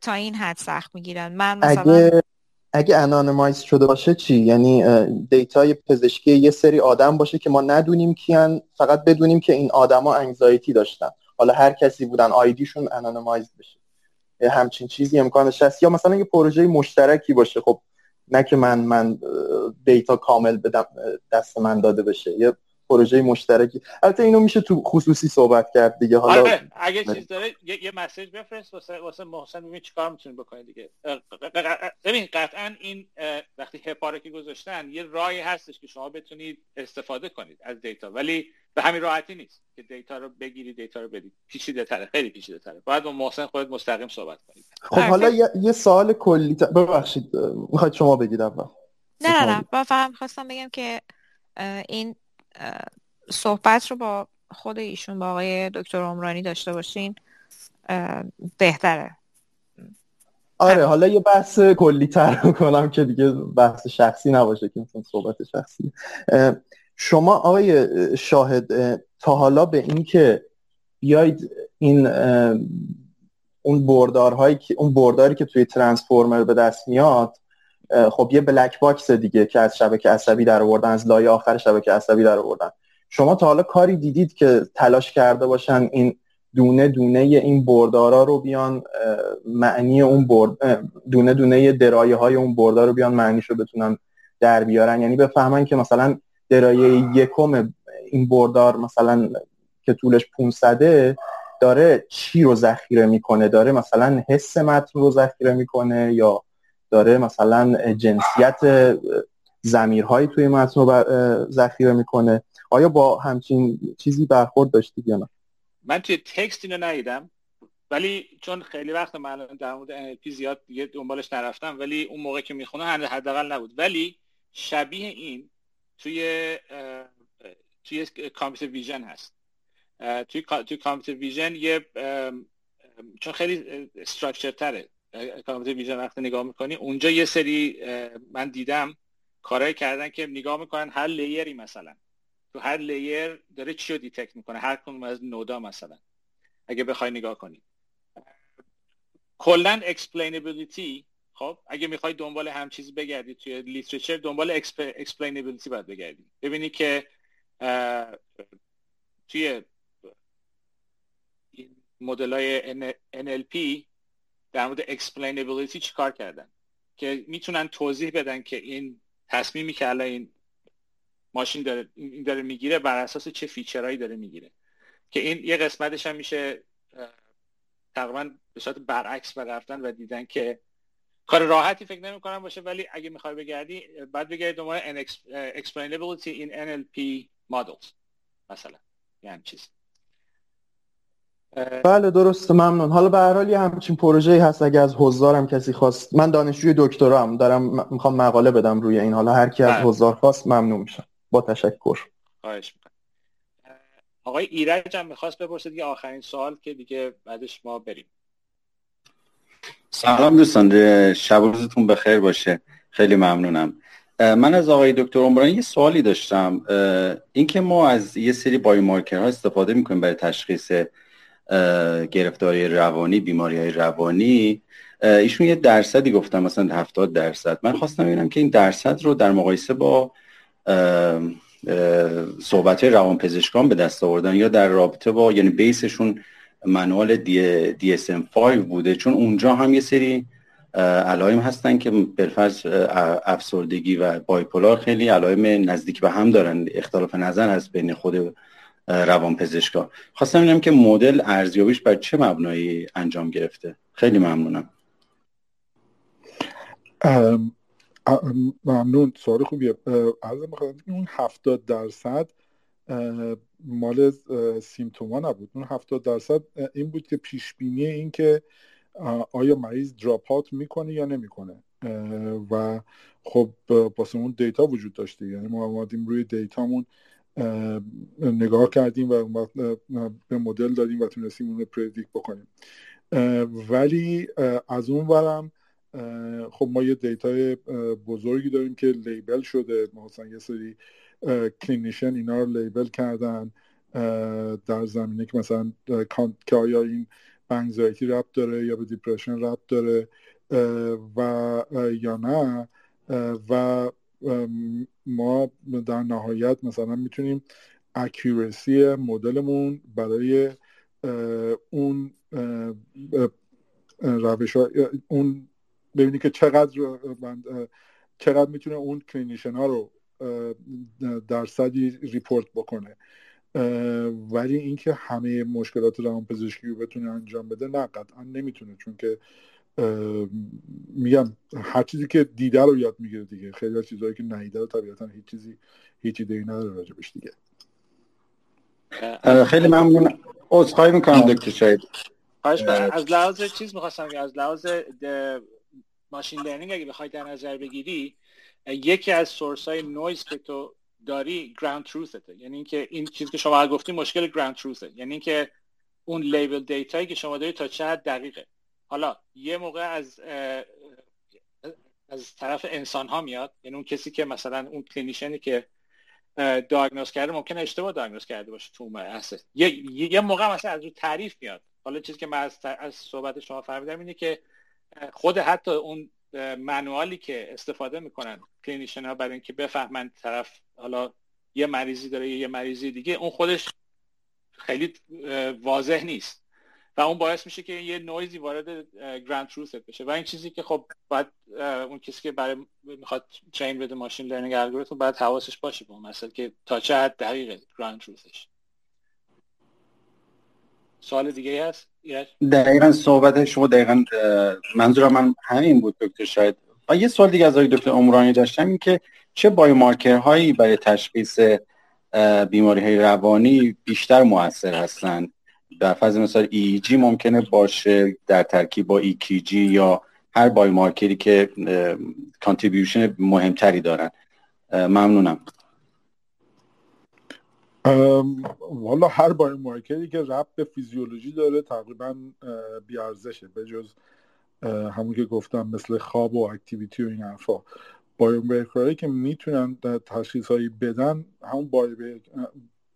تا این حد سخت می‌گیرن. من مثلا اگه اگه anonymize شده باشه چی؟ یعنی data ی پزشکی یه سری آدم باشه که ما ندونیم کیان فقط بدونیم که این آدما anxiety داشتن. حالا هر کسی بودن ID شون anonymize بشه. همچین چیزی امکانش هست یا مثلا یه پروژه مشترکی باشه. خب نه که من من data کامل بدم دست من داده بشه. یه پروژه مشترکی. البته اینو میشه تو خصوصی صحبت کرد دیگه. حالا آره اگه چیز داره یه, یه مسیج بفرست واسه واسه محسن ببین چیکار می‌تونی بکنی دیگه. ببین قطعا این وقتی هپاره که گذاشتن یه راهی هستش که شما بتونید استفاده کنید از دیتا. ولی به همین راحتی نیست که دیتا رو بگیری دیتا رو بدید پیچیده تره خیلی پیچیده تره. باید با محسن خودت مستقیم صحبت کنید خب حالا یه, یه سوال کلی ببخشید می‌خواید شما بگید اول. نه نه نه. فقط خواستم بگم که این صحبت رو با خود ایشون با آقای دکتر عمرانی داشته باشین بهتره. آره حالا یه بحث کلی تر کنم که دیگه بحث شخصی نباشه که مثلا صحبت شخصی. شما آقای شاهد تا حالا به این که بیاید این اون بردارهایی که اون برداری که توی transformer به دست میاد خب یه black box دیگه که از شبکه عصبی در آوردن از لایه آخر شبکه عصبی در آوردن. شما تا حالا کاری دیدید که تلاش کرده باشن این دونه دونه این بردارا رو بیان معنی اون برد دونه دونه درایه های اون بردار رو بیان معنیش رو بتونن در بیارن؟ یعنی بفهمن که مثلا درایه یکم این بردار مثلا که طولش 500 داره چی رو ذخیره می‌کنه؟ داره مثلا حس متن رو ذخیره می‌کنه یا داره مثلا جنسیت زمیرهایی توی متن رو ذخیره می‌کنه. آیا با همچین چیزی برخورد داشتید یا نه؟ من توی تکست اینو ندیدم. ولی چون خیلی وقت من در مورد NLP زیاد دیگه دنبالش نرفتم ولی اون موقع که می‌خونه حداقل نبود. ولی شبیه این توی توی computer vision هست. توی توی computer vision یه چون خیلی structure تره. computer vision وقتی نگاه می‌کنی. اونجا یه سری من دیدم کارهایی کردن که نگاه می‌کنن هر layer ی مثلا. تو هر layer داره چی رو detect می‌کنه؟ هر کدوم از node ا مثلا. اگه بخوای نگاه کنی. کلا explainability خب اگه می‌خوای دنبال هم چیزی بگردی توی literature دنبال explainability باید بگردی. ببینی که توی مدل های NLP در مورد explainability چیکار کردن؟ که می‌تونن توضیح بدن که این تصمیمی که الان این ماشین داره این داره می‌گیره بر اساس چه feature هایی داره می‌گیره. که این یه قسمتش هم میشه تقریبا به صورت برعکس و و دیدن که کار راحتی فکر نمی کنم باشه ولی اگه می‌خوای بگردی بعد بگردی دنبال explainability in NLP models مثلا. یعنی چیز بله درست ممنون. حالا به هر حال یه همچین پروژه هست اگه از حضارم کسی خواست. من دانشجوی دکترا هم دارم می‌خوام مقاله بدم روی این. حالا هر کی از بله. حضار خواست ممنون میشم. با تشکر. خواهش می‌کنم. آقای ایرج هم می‌خواست بپرسه دیگه آخرین سوال که دیگه بعدش ما بریم. سلام دوستان شب روزتون بخیر باشه. خیلی ممنونم. من از آقای دکتر عمرانی یه سوالی داشتم. اینکه ما از یه سری بایومارکر ها استفاده می‌کنیم برای تشخیص گرفتاری روانی بیماری های روانی ایشون یه درصدی گفتم مثلا 70 درصد. من خواستم ببینم که این درصد رو در مقایسه با صحبت روان پزشکان به دست آوردن یا در رابطه با یعنی بیسشون منوال دی, DSM-5 بوده. چون اونجا هم یه سری علائم هستن که بالفرض افسردگی و بایپولار خیلی علائم نزدیک به هم دارن. اختلاف نظر هست بین خود روان پزشکا خواستم ببینم که مدل ارزیابیش بر چه مبنایی انجام گرفته. خیلی ممنونم. ممنون. سوال خوبیه. عرض اون هفتاد درصد مال سیمتوما نبود. اون هفتاد درصد این بود که پیش بینی این که آیا مریض دراپ می‌کنه یا نمی‌کنه؟ و خب واسه اون دیتا وجود داشته. یعنی ما آمدیم روی دیتامون نگاه کردیم و به مدل دادیم و تونستیم اون رو پردیک بکنیم. ولی از اون ورم خب ما یه data ی بزرگی داریم که label شده. مثلا یه سری clinician اینا رو label کردن در زمینه که مثلا که آیا این anxiety ربط داره یا به depression ربط داره و یا نه و ما در نهایت مثلا می‌تونیم accuracy مدلمون برای اون روش اون ببینید که چقدر چقدر می‌تونه اون clinician ها رو درصدی report بکنه. ولی اینکه همه مشکلات روان پزشکی رو بتونه انجام بده نه قطعا نمی‌تونه. چون که میگم هر چیزی که دیده رو یاد می‌گیره دیگه. خیلی از چیزهایی که ندیده رو طبیعتا هیچ چیزی هیچ ایده نداره راجبش دیگه. خیلی ممنون. عذرخواهی می‌کنم. دکتر شاهد از لحاظ چیز می‌خواستم از لحاظ machine learning اگه بخوای در نظر بگیری یکی از source های نویز که تو داری ground truth ته یعنی اینکه این چیزی که شما گفتی مشکل ground truth ه یعنی اینکه اون label data یی که شما داری تا چه حد دقیقه. حالا یه موقع از از طرف انسان ها میاد یعنی اون کسی که مثلا اون clinician ی که diagnose کرده ممکن اشتباه diagnose کرده باشه تو یه یه موقع مثلا از رو تعریف میاد. حالا چیزی که من از, از صحبت شما فهمیدم اینه که خود حتی اون manual ی که استفاده می‌کنن clinician ها برای اینکه بفهمن طرف حالا یه مریضی داره یه مریضی دیگه اون خودش خیلی واضح نیست. و اون باعث میشه که یه نویزی وارد ground truth بشه. و این چیزی که خب باید اون کسی که برای می‌خواد train بده machine learning algorithm باید حواسش باشه به اون که تا چه حد دقیقه ground truth ش سوال دیگه هست؟ دقیقا صحبت شما دقیقا منظورم من همین بود دکتر شاهد. و یه سوال دیگه از آقای دکتر عمرانی داشتم این که چه biomarker هایی برای تشخیص بیماری های روانی بیشتر موثر هستند؟ در فاز مثال EEG ممکنه باشه در ترکیب با EEG یا هر biomarker ی که contribution مهمتری دارن. ممنونم. والا هر biomarker ی که ربط به فیزیولوژی داره تقریبا بیارزشه. به جز همون که گفتم مثل خواب و activity و این حرفا. biomarker هایی که می‌تونن تشخیص هایی بدن همون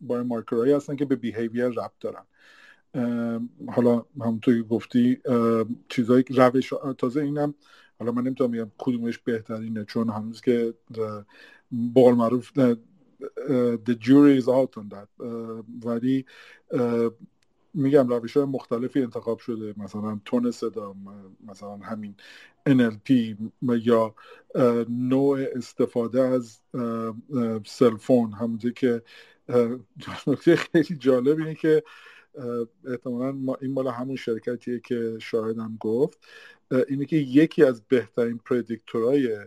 biomarker هایی هستن که به behavior ربط دارن. حالا همونطور که گفتی چیزایی روش تازه اینم حالا من نمی‌تونم بگم کدومش بهترینه چون هنوز که بال معروف the jury is out on that. ولی میگم روش های مختلفی انتخاب شده مثلا تون صدا مثلا همین NLP یا نوع استفاده از سلفون همونطور که نکته خیلی جالب اینه که احتمالا این مال همون شرکتیه که شاهدم گفت. اینه که یکی از بهترین پردیکتورهای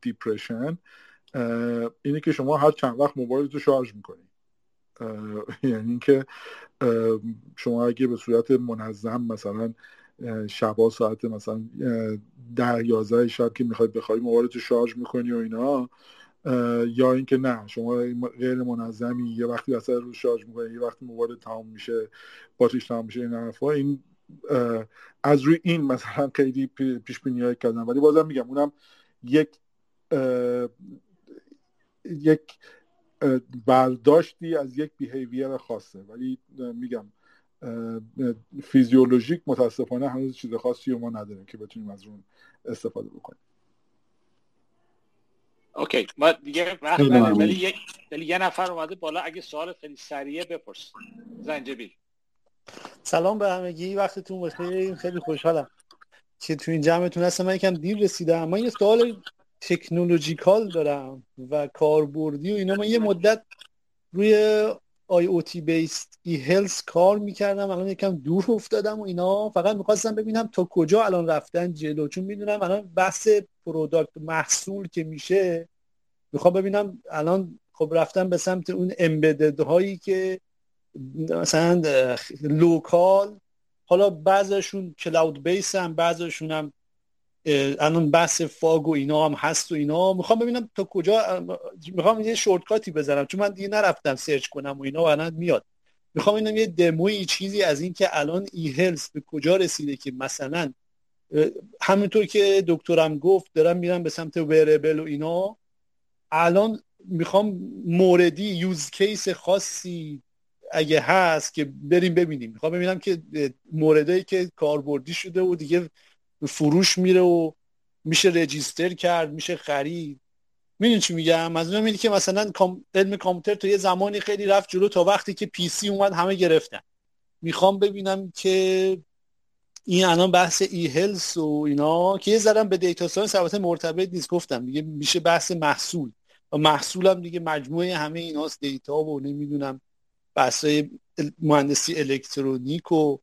دیپریشن اینه که شما هر چند وقت موبایل رو شارژ می‌کنی. یعنی اینکه شما اگه به صورت منظم مثلا شبا ساعت مثلا ده یازده شب که می‌خواید بخوای موبایل رو شارژ می‌کنی و اینا یا اینکه نه شما غیر منظمی یه وقتی اصلا رو شارژ می‌کنی یه وقتی موبایل تمام میشه باتریش تمام میشه این حرفا. این از روی این مثلا خیلی پیش بینی کردن ولی بازم میگم اونم یک یک برداشتی از یک بیهیویر خاصه. ولی میگم فیزیولوژیک متاسفانه هنوز چیز خاصی رو ما نداریم که بتونیم از اون استفاده بکنیم. اوکی ما دیگه وقت ولی یک ولی یه نفر اومده بالا اگه سوال خیلی سریعه بپرس. زنجبیل. سلام به همگی وقتتون بخیر خیلی خوشحالم. که تو این جمعتون هستم؟ من یکم دیر رسیدم. من یه سوال تکنولوژیکال دارم و کاربردی و اینا. من یه مدت روی آی او تی بیست ای هلس کار می‌کردم الان یکم دور افتادم و اینا. فقط می‌خواستم ببینم تا کجا الان رفتن جلو. چون می‌دونم الان بحث product محصول که میشه می‌خوام ببینم الان خب رفتن به سمت اون embedded هایی که مثلا local حالا بعضشون cloud base هم بعضشون هم الان بحث fog و اینا هم هست و اینا. می‌خوام ببینم تا کجا می‌خوام یه shortcut ی بزنم چون من دیگه نرفتم search کنم و اینا و میاد. می‌خوام ببینم یه دموی چیزی از این که الان e-health به کجا رسیده که مثلا همونطور که دکترم گفت دارم میرم به سمت wearable و اینا. الان می‌خوام موردی use case خاصی اگه هست که بریم ببینیم. می‌خوام ببینم که موردی که کاربردی شده و دیگه فروش میره و میشه register کرد میشه خرید. می‌دونی چی میگم؟ از اون که مثلا علم کامپیوتر تو یه زمانی خیلی رفت جلو تا وقتی که PC اومد همه گرفتن. می‌خوام ببینم که این الان بحث eHealth و اینا که یه ذرم به data science البته مرتبط نیست گفتم دیگه میشه بحث محصول. و محصولم دیگه مجموعه همه ایناست data و نمی‌دونم بحث مهندسی الکترونیک و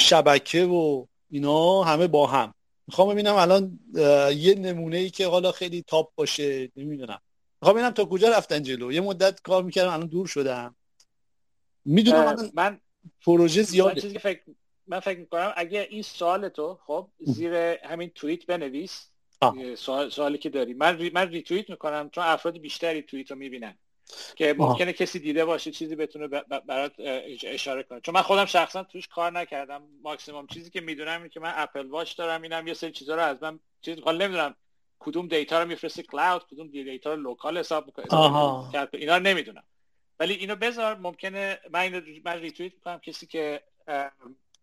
شبکه و اینا همه با هم. می‌خوام ببینم الان یه نمونه ای که حالا خیلی top باشه نمی‌دونم. می‌خوام ببینم تا کجا رفتن جلو. یه مدت کار می‌کردم الان دور شدم. می‌دونم من پروژه زیاده. چیزی فکر من فکر می‌کنم اگه این سوال تو خب زیر همین توییت بنویس. سوال سوالی که داری. من ری... من ریتوییت می‌کنم چون افراد بیشتری توییت رو می‌بینن. که ممکنه کسی دیده باشه چیزی بتونه برات اشاره کنه. چون من خودم شخصا توش کار نکردم. ماکسیموم چیزی که می‌دونم اینه که من Apple Watch دارم اینم یه سری چیزا رو از من چیز حالا نمی‌دونم کدوم data رو میفرسته cloud کدوم data رو local حساب می‌کنه اینا رو نمی‌دونم. ولی اینو بذار ممکنه من اینو من ریتوییت می‌کنم کسی که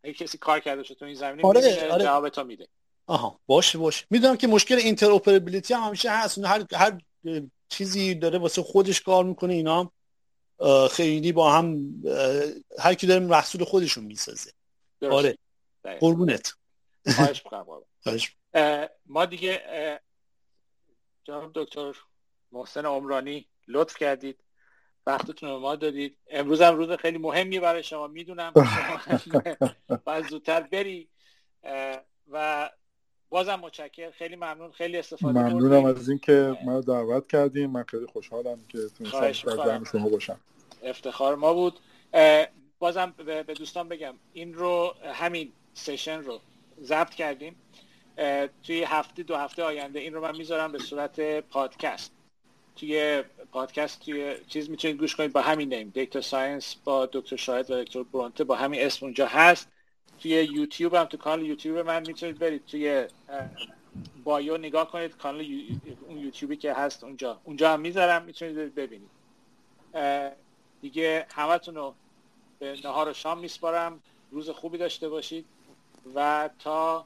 کسی کار کرده شده تو این زمینه آره، آره. جواب تو میده. آها باشه باشه. می‌دونم که مشکل interoperability هم همیشه هست. هر هر چیزی داره واسه خودش کار می‌کنه اینا خیلی با هم هر کی داره محصول خودشون می‌سازه. آره. قربونت. ما دیگه جناب دکتر محسن عمرانی لطف کردید. وقتتون رو ما دادید. امروز هم روز خیلی مهمی برای شما. می‌دونم باید زودتر بری. و بازم متشکر خیلی ممنون. خیلی استفاده ممنونم از اینکه منو دعوت کردیم من خیلی خوشحالم که تونستم در شما باشم. افتخار ما بود. بازم به دوستان بگم این رو همین سشن رو ضبط کردیم. توی هفته دو هفته آینده این رو من می‌ذارم به صورت پادکست. توی پادکست توی چیز می‌تونید گوش کنید. با همین name. data science با دکتر شاهد و دکتر برونته با همین اسم اونجا هست. توی یوتیوب هم تو کانال یوتیوب من می‌تونید برید توی bio نگاه کنید کانال اون یوتیوبی که هست اونجا. اونجا هم می‌ذارم می‌تونید ببینید. دیگه همتون رو به نهار و شام میسپارم. روز خوبی داشته باشید و تا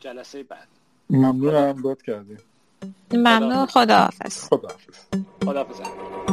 جلسه بعد. ممنونم بود کردیم ممنون خداحافظ. خداحافظ. خداحافظ.